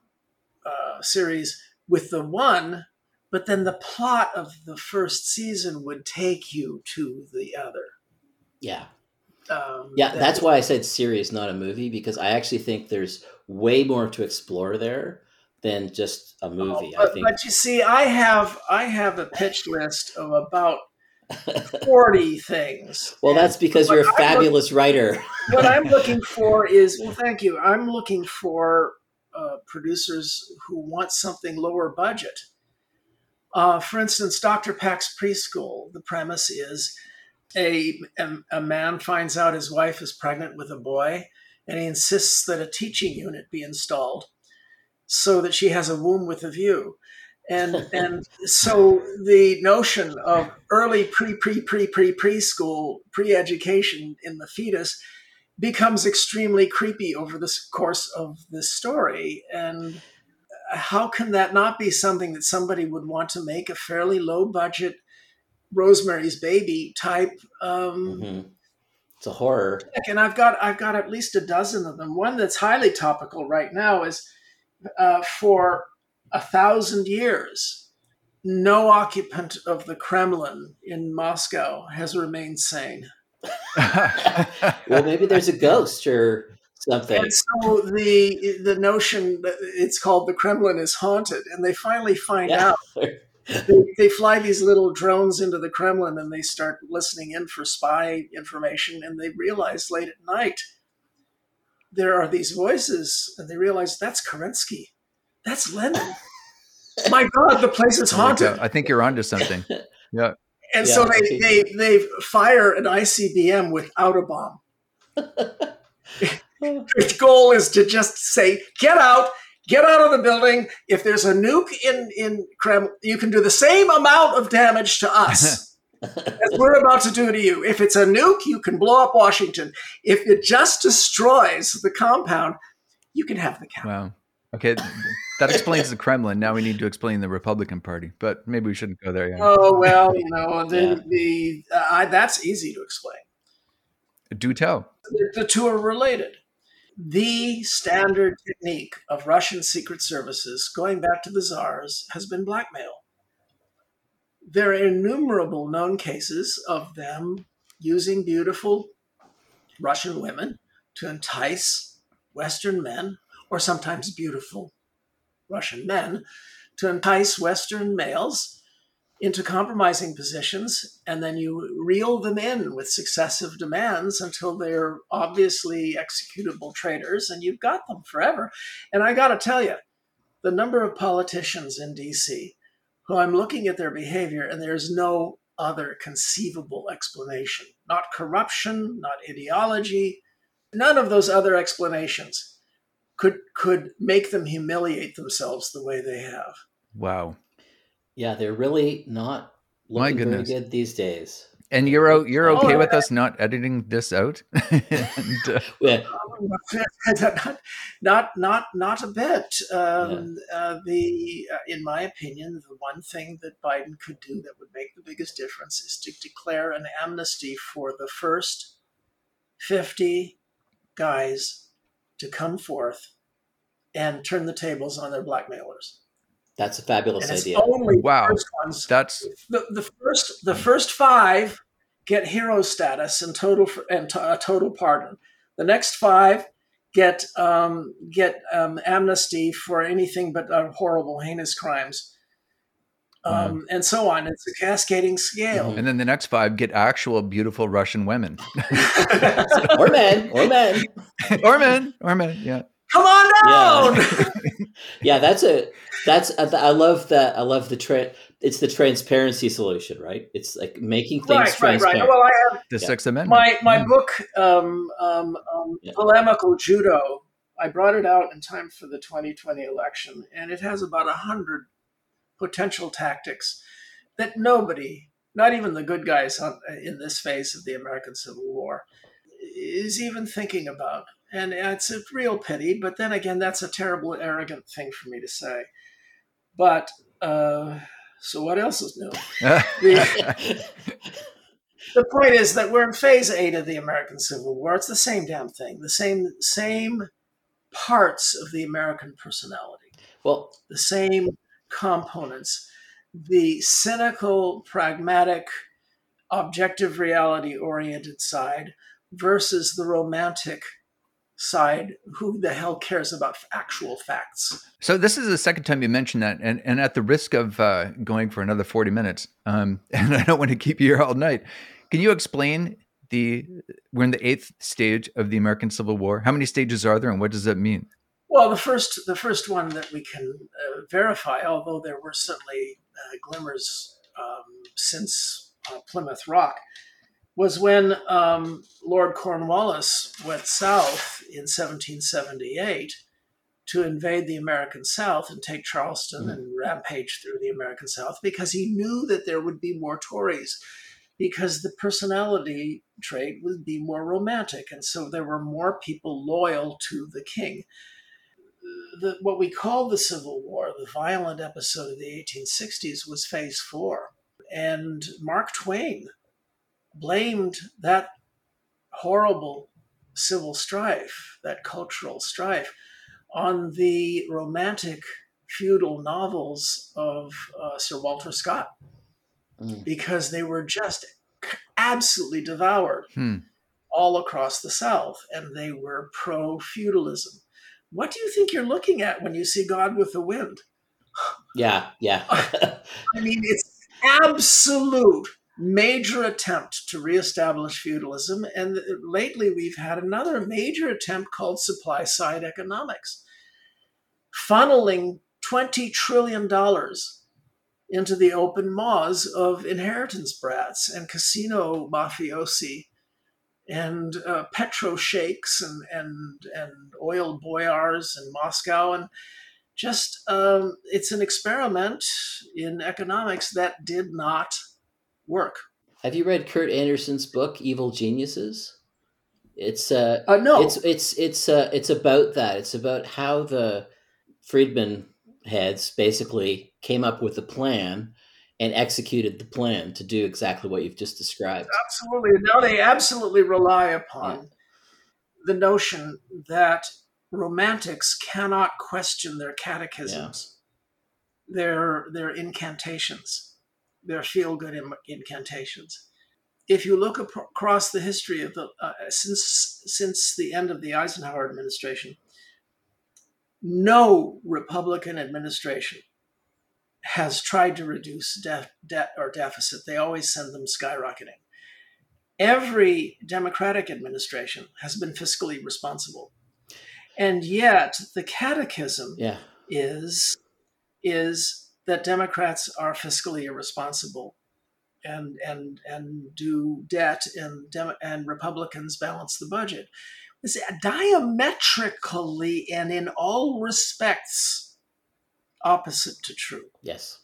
uh, series with the one, but then the plot of the first season would take you to the other. yeah. Um, Yeah, that- that's why I said series, not a movie, because I actually think there's way more to explore there than just a movie. I But, think. but you see, I have I have a pitch list of about forty things. well, that's because you're a I look- fabulous writer. what I'm looking for is well, thank you. I'm looking for uh, producers who want something lower budget. Uh, for instance, Dr. Pak's preschool. The premise is a, a a man finds out his wife is pregnant with a boy, and he insists that a teaching unit be installed so that she has a womb with a view. And and so the notion of early pre pre pre pre preschool pre education in the fetus becomes extremely creepy over the course of this story. And how can that not be something that somebody would want to make a fairly low budget Rosemary's Baby type? Um, Mhm. It's a horror. And I've got I've got at least a dozen of them. One that's highly topical right now is uh, for a thousand years. No occupant of the Kremlin in Moscow has remained sane. well, maybe there's a ghost or something. And so the the notion that it's called the Kremlin is haunted, and they finally find Yeah. out. They, they fly these little drones into the Kremlin, and they start listening in for spy information, and they realize late at night there are these voices, and they realize that's Kerensky, that's Lenin. My God, the place is haunted. I think you're onto something. Yeah. And Yeah, so they, they they fire an ICBM without a bomb. the goal is to just say, get out, get out of the building. If there's a nuke in, in Kremlin, you can do the same amount of damage to us as we're about to do to you. If it's a nuke, you can blow up Washington. If it just destroys the compound, you can have the capital. Wow. Okay. That explains the Kremlin. Now we need to explain the Republican Party, but maybe we shouldn't go there yet. Oh, well, you know, the, Yeah. the uh, I, that's easy to explain. Do tell. the, the two are related. The standard technique of Russian secret services, going back to the czars, has been blackmail. There are innumerable known cases of them using beautiful Russian women to entice Western men, or sometimes beautiful Russian men, to entice Western males into compromising positions, and then you reel them in with successive demands until they're obviously executable traitors, and you've got them forever. And I got to tell you, the number of politicians in DC who I'm looking at their behavior, and there's no other conceivable explanation not corruption, not ideology, none of those other explanations could could make them humiliate themselves the way they have. Wow. yeah, they're really not My looking very good these days. And you're o- you're Oh, okay yeah. with us not editing this out? and, uh, Yeah, not, not, not, not a bit. Um, uh, the, uh, in my opinion, the one thing that Biden could do that would make the biggest difference is to declare an amnesty for the first fifty guys to come forth and turn the tables on their blackmailers. that's a fabulous And it's idea. only Wow. the first ones. that's The, the first, the first five get hero status and total and t- a total pardon. The next five get um, get um, amnesty for anything but uh, horrible, heinous crimes, um, and so on. It's a cascading scale. And then the next five get actual beautiful Russian women or men, or men. or men or men. Yeah. Come on down. Yeah. yeah, that's a that's a, I love that. I love the tra- It's the transparency solution, right? It's like making things right, right, transparent. right. Well, I have The Yeah. Sixth Amendment. my my Yeah. book, um, um, um, Yeah. polemical judo. I brought it out in time for the 2020 election, and it has about a hundred potential tactics that nobody, not even the good guys on, in this phase of the American Civil War, is even thinking about. And it's a real pity, but then again, that's a terrible, arrogant thing for me to say. But uh, so, what else is new? The- the point is that we're in phase eight of the American Civil War. It's the same damn thing, the same same parts of the American personality, well, the same components. The cynical, pragmatic, objective reality oriented side versus the romantic side. Who the hell cares about actual facts? So this is the second time you mentioned that, and and at the risk of uh, going for another forty minutes, um, and I don't want to keep you here all night. Can you explain the we're in the eighth stage of the American Civil War? How many stages are there, and what does that mean? Well, the first the first one that we can uh, verify, although there were certainly uh, glimmers um, since uh, Plymouth Rock, was when um, Lord Cornwallis went south in 1778 to invade the American South and take Charleston and rampage through the American South because he knew that there would be more Tories because the personality trait would be more romantic and so there were more people loyal to the king the, what we call the Civil War, the violent episode of the 1860s, was phase four. And Mark Twain blamed that horrible civil strife, that cultural strife, on the romantic feudal novels of uh, Sir Walter Scott Mm. because they were just absolutely devoured Hmm. all across the South, and they were pro feudalism. What do you think you're looking at when you see Gone with the Wind? yeah, yeah. I mean, it's absolute major attempt to reestablish feudalism, and lately we've had another major attempt called supply side economics, funneling twenty trillion dollars into the open maws of inheritance brats and casino mafiosi and uh, petro sheiks and, and, and oil boyars in Moscow. And just, um, it's an experiment in economics that did not work. Have you read Kurt Andersen's book Evil Geniuses? It's uh Uh, no, it's it's it's uh it's about that. It's about how the Friedman heads basically came up with a plan and executed the plan to do exactly what you've just described. absolutely. No, they absolutely rely upon the notion that romantics cannot question their catechisms, their their incantations, their feel good incantations. If you look across the history of the uh, since since the end of the Eisenhower administration, no Republican administration has tried to reduce debt, debt or deficit. They always send them skyrocketing. Every Democratic administration has been fiscally responsible. And yet the catechism Yeah. is is that Democrats are fiscally irresponsible and and and do debt and Dem- and Republicans balance the budget. It's diametrically and in all respects opposite to true Yes.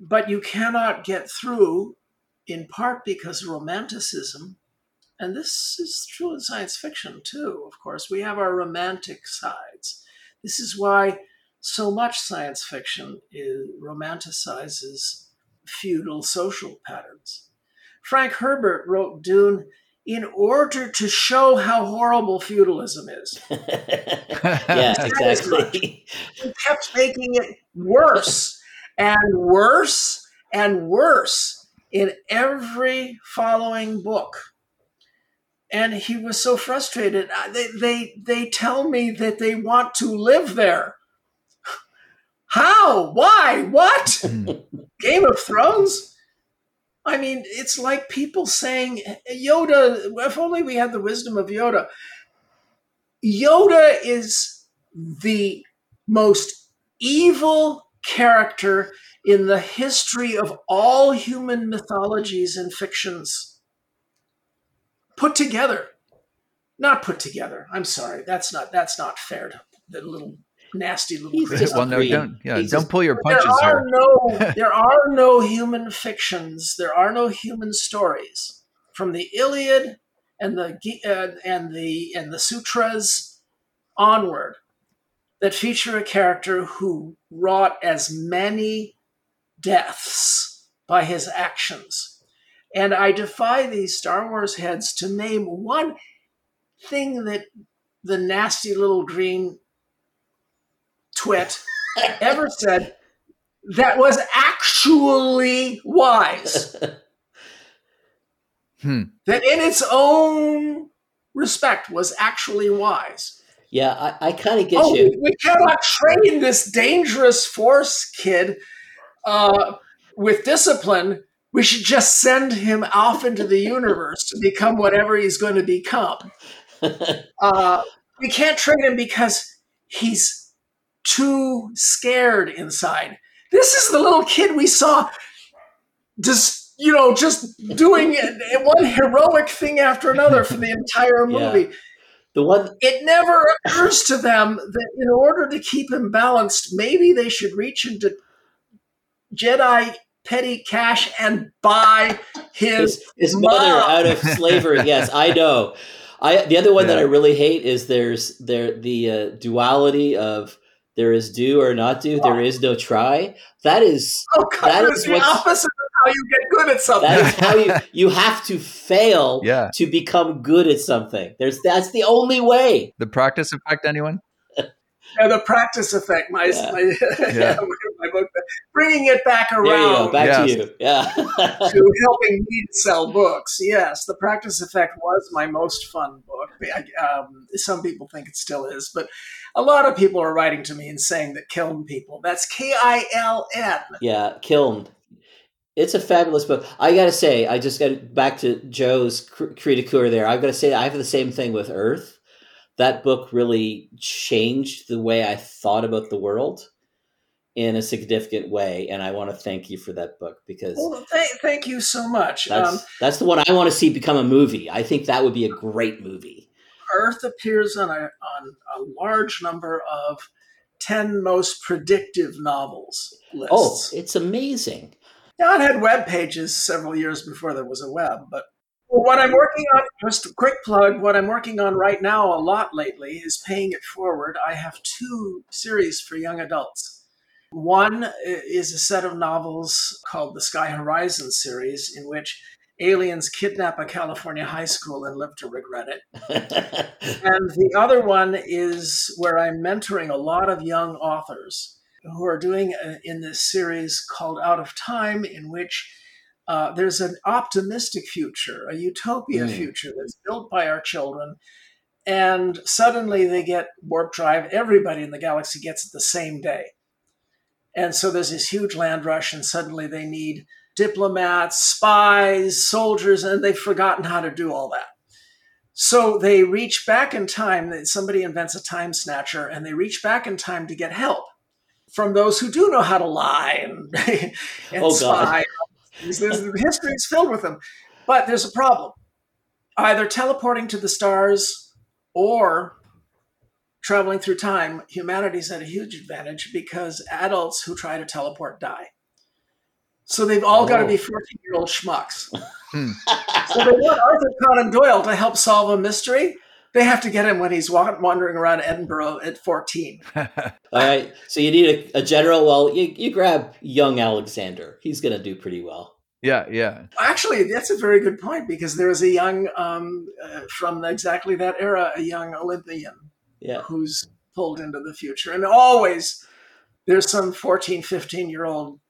but you cannot get through in part because romanticism, and this is true in science fiction too, of course, we have our romantic sides. This is why so much science fiction is, romanticizes feudal social patterns. Frank Herbert wrote Dune in order to show how horrible feudalism is. yes, exactly. He kept making it worse and worse and worse in every following book. And he was so frustrated. They, they, they tell me that they want to live there. How? Why? What? Hmm. Game of Thrones? I mean, it's like people saying, Yoda, if only we had the wisdom of Yoda. Yoda is the most evil character in the history of all human mythologies and fictions put together. Not put together. I'm sorry. That's not that's not fair to the little nasty little He's creature. well, no, don't yeah, He's don't just- pull your punches there are no there are no human fictions. There are no human stories from the Iliad and the uh, and the and the sutras onward that feature a character who wrought as many deaths by his actions. And I defy these Star Wars heads to name one thing that the nasty little green twit ever said that was actually wise. Hmm. that in its own respect was actually wise. yeah, I, I kind of get oh, you. we, we cannot train this dangerous force kid uh, with discipline. We should just send him off into the universe to become whatever he's going to become. Uh, we can't train him because he's too scared inside. This is the little kid we saw just you know just doing one heroic thing after another for the entire Yeah. movie. the one It never occurs to them that in order to keep him balanced, maybe they should reach into Jedi petty cash and buy his his, his mother out of slavery. yes, I know. I the other one that I really hate is there's there the uh, duality of there is do or not do. There is no try. That is oh god, That it's is the opposite of how you get good at something. that is how you you have to fail Yeah. to become good at something. There's that's the only way. The practice effect, anyone? Yeah, the practice effect, my, Yeah. my, Yeah. my book, bringing it back There you go. around Back Yes. to you. Yeah. to helping me sell books. Yes, the practice effect was my most fun book. Um, some people think it still is, but a lot of people are writing to me and saying that Kiln People. That's K I L N. Yeah, Kilned. It's a fabulous book. I gotta say, I just got back to Joe's cr- cri de coeur there. I've got to say, I have the same thing with Earth. That book really changed the way I thought about the world in a significant way, and I want to thank you for that book because Well, thank, thank you so much. that's Um, that's the one I want to see become a movie. I think that would be a great movie. Earth appears on a, on a large number of 10 most predictive novels lists. Oh, it's amazing. Yeah, it had web pages several years before there was a web, but what I'm working on, just a quick plug, what I'm working on right now a lot lately is paying it forward. I have two series for young adults. One is a set of novels called the Sky Horizon series, in which aliens kidnap a California high school and live to regret it. And the other one is where I'm mentoring a lot of young authors who are doing a, in this series called Out of Time, in which uh, there's an optimistic future, a utopia Mm. future that's built by our children. And suddenly they get warp drive. Everybody in the galaxy gets it the same day. And so there's this huge land rush, and suddenly they need diplomats, spies, soldiers, and they've forgotten how to do all that. So they reach back in time. Somebody invents a time snatcher, and they reach back in time to get help from those who do know how to lie and, and Oh, spy. History is filled with them, but there's a problem. Either teleporting to the stars or traveling through time, humanity's at a huge advantage because adults who try to teleport die. So they've all got to Oh. be 14 year old schmucks. Hmm. so they want Arthur Conan Doyle to help solve a mystery. They have to get him when he's wa- wandering around Edinburgh at 14. All right. So you need a, a general. Well, you, you grab young Alexander. He's going to do pretty well. yeah, yeah. Actually, that's a very good point because there was a young, um, uh, from exactly that era, a young Olympian Yeah. who's pulled into the future. And always there's some 14, 15 year old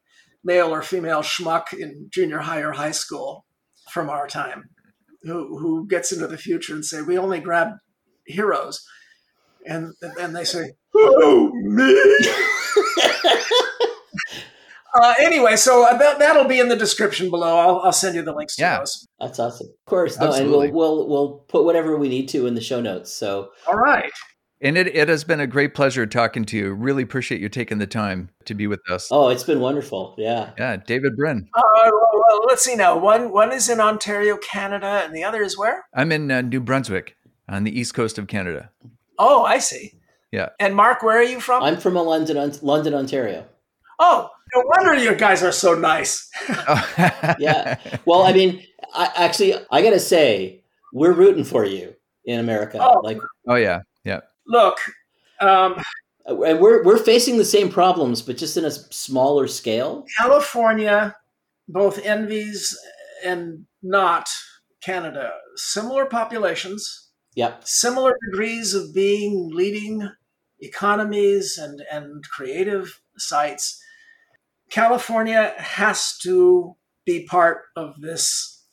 male or female schmuck in junior high or high school from our time who, who gets into the future and say, we only grab heroes. And and they say, oh, me. Uh, anyway, so that, that'll be in the description below. I'll, I'll send you the links to Yeah. those. That's awesome. Of course. No, and we'll, we'll, we'll put whatever we need to in the show notes. So All right. And it, it has been a great pleasure talking to you. Really appreciate you taking the time to be with us. Oh, it's been wonderful. Yeah. Yeah, David Brin. Uh, well, well, let's see now. One one is in Ontario, Canada, and the other is where? I'm in uh, New Brunswick on the east coast of Canada. Oh, I see. Yeah. And Mark, where are you from? I'm from a London, On- London, Ontario. oh, no wonder you guys are so nice. Yeah. Well, I mean, I, actually, I got to say, we're rooting for you in America. Oh. Like, oh, yeah. Yeah. Look, um, and we're we're facing the same problems, but just in a smaller scale. California both envies and not Canada. Similar populations, Yep. similar degrees of being leading economies and, and creative sites. California has to be part of this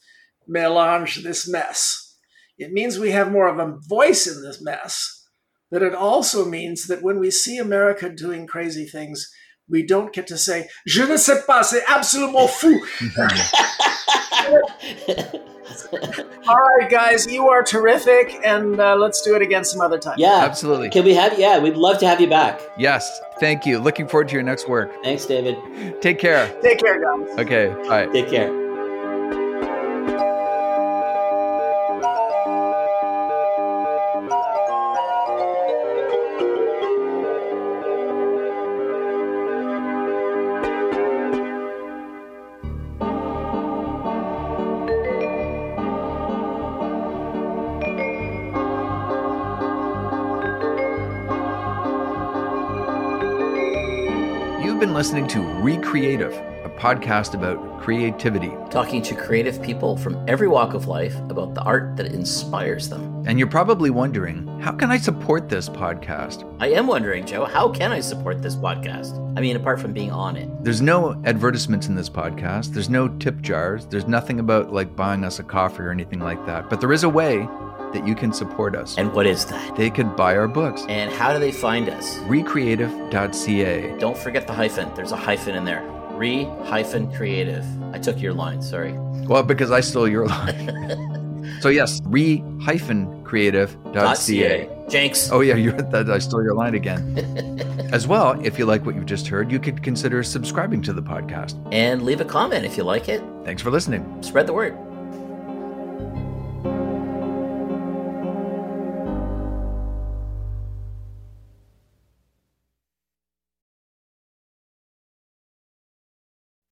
melange, this mess. It means we have more of a voice in this mess, but it also means that when we see America doing crazy things, we don't get to say, Je ne sais pas, c'est absolument fou. All right, guys, you are terrific, and uh, let's do it again some other time. yeah. Absolutely. Can we have? Yeah, we'd love to have you back. Yes. Thank you. Looking forward to your next work. Thanks, David. Take care. Take care, guys. Okay. Bye. Take care. Listening to Re-Creative, a podcast about creativity. talking to creative people from every walk of life about the art that inspires them. And you're probably wondering, how can I support this podcast? I am wondering, Joe, how can I support this podcast? I mean, apart from being on it. There's no advertisements in this podcast. There's no tip jars. There's nothing about like buying us a coffee or anything like that. But there is a way that you can support us. And what is that? they could buy our books. And how do they find us? Recreative.ca. Don't forget the hyphen. There's a hyphen in there. Re hyphen creative. I took your line, sorry. Well, because I stole your line. so yes, re hyphen creative.ca. Jinx. Oh yeah, you're that I stole your line again. As well, if you like what you've just heard, you could consider subscribing to the podcast. And leave a comment if you like it. Thanks for listening. Spread the word.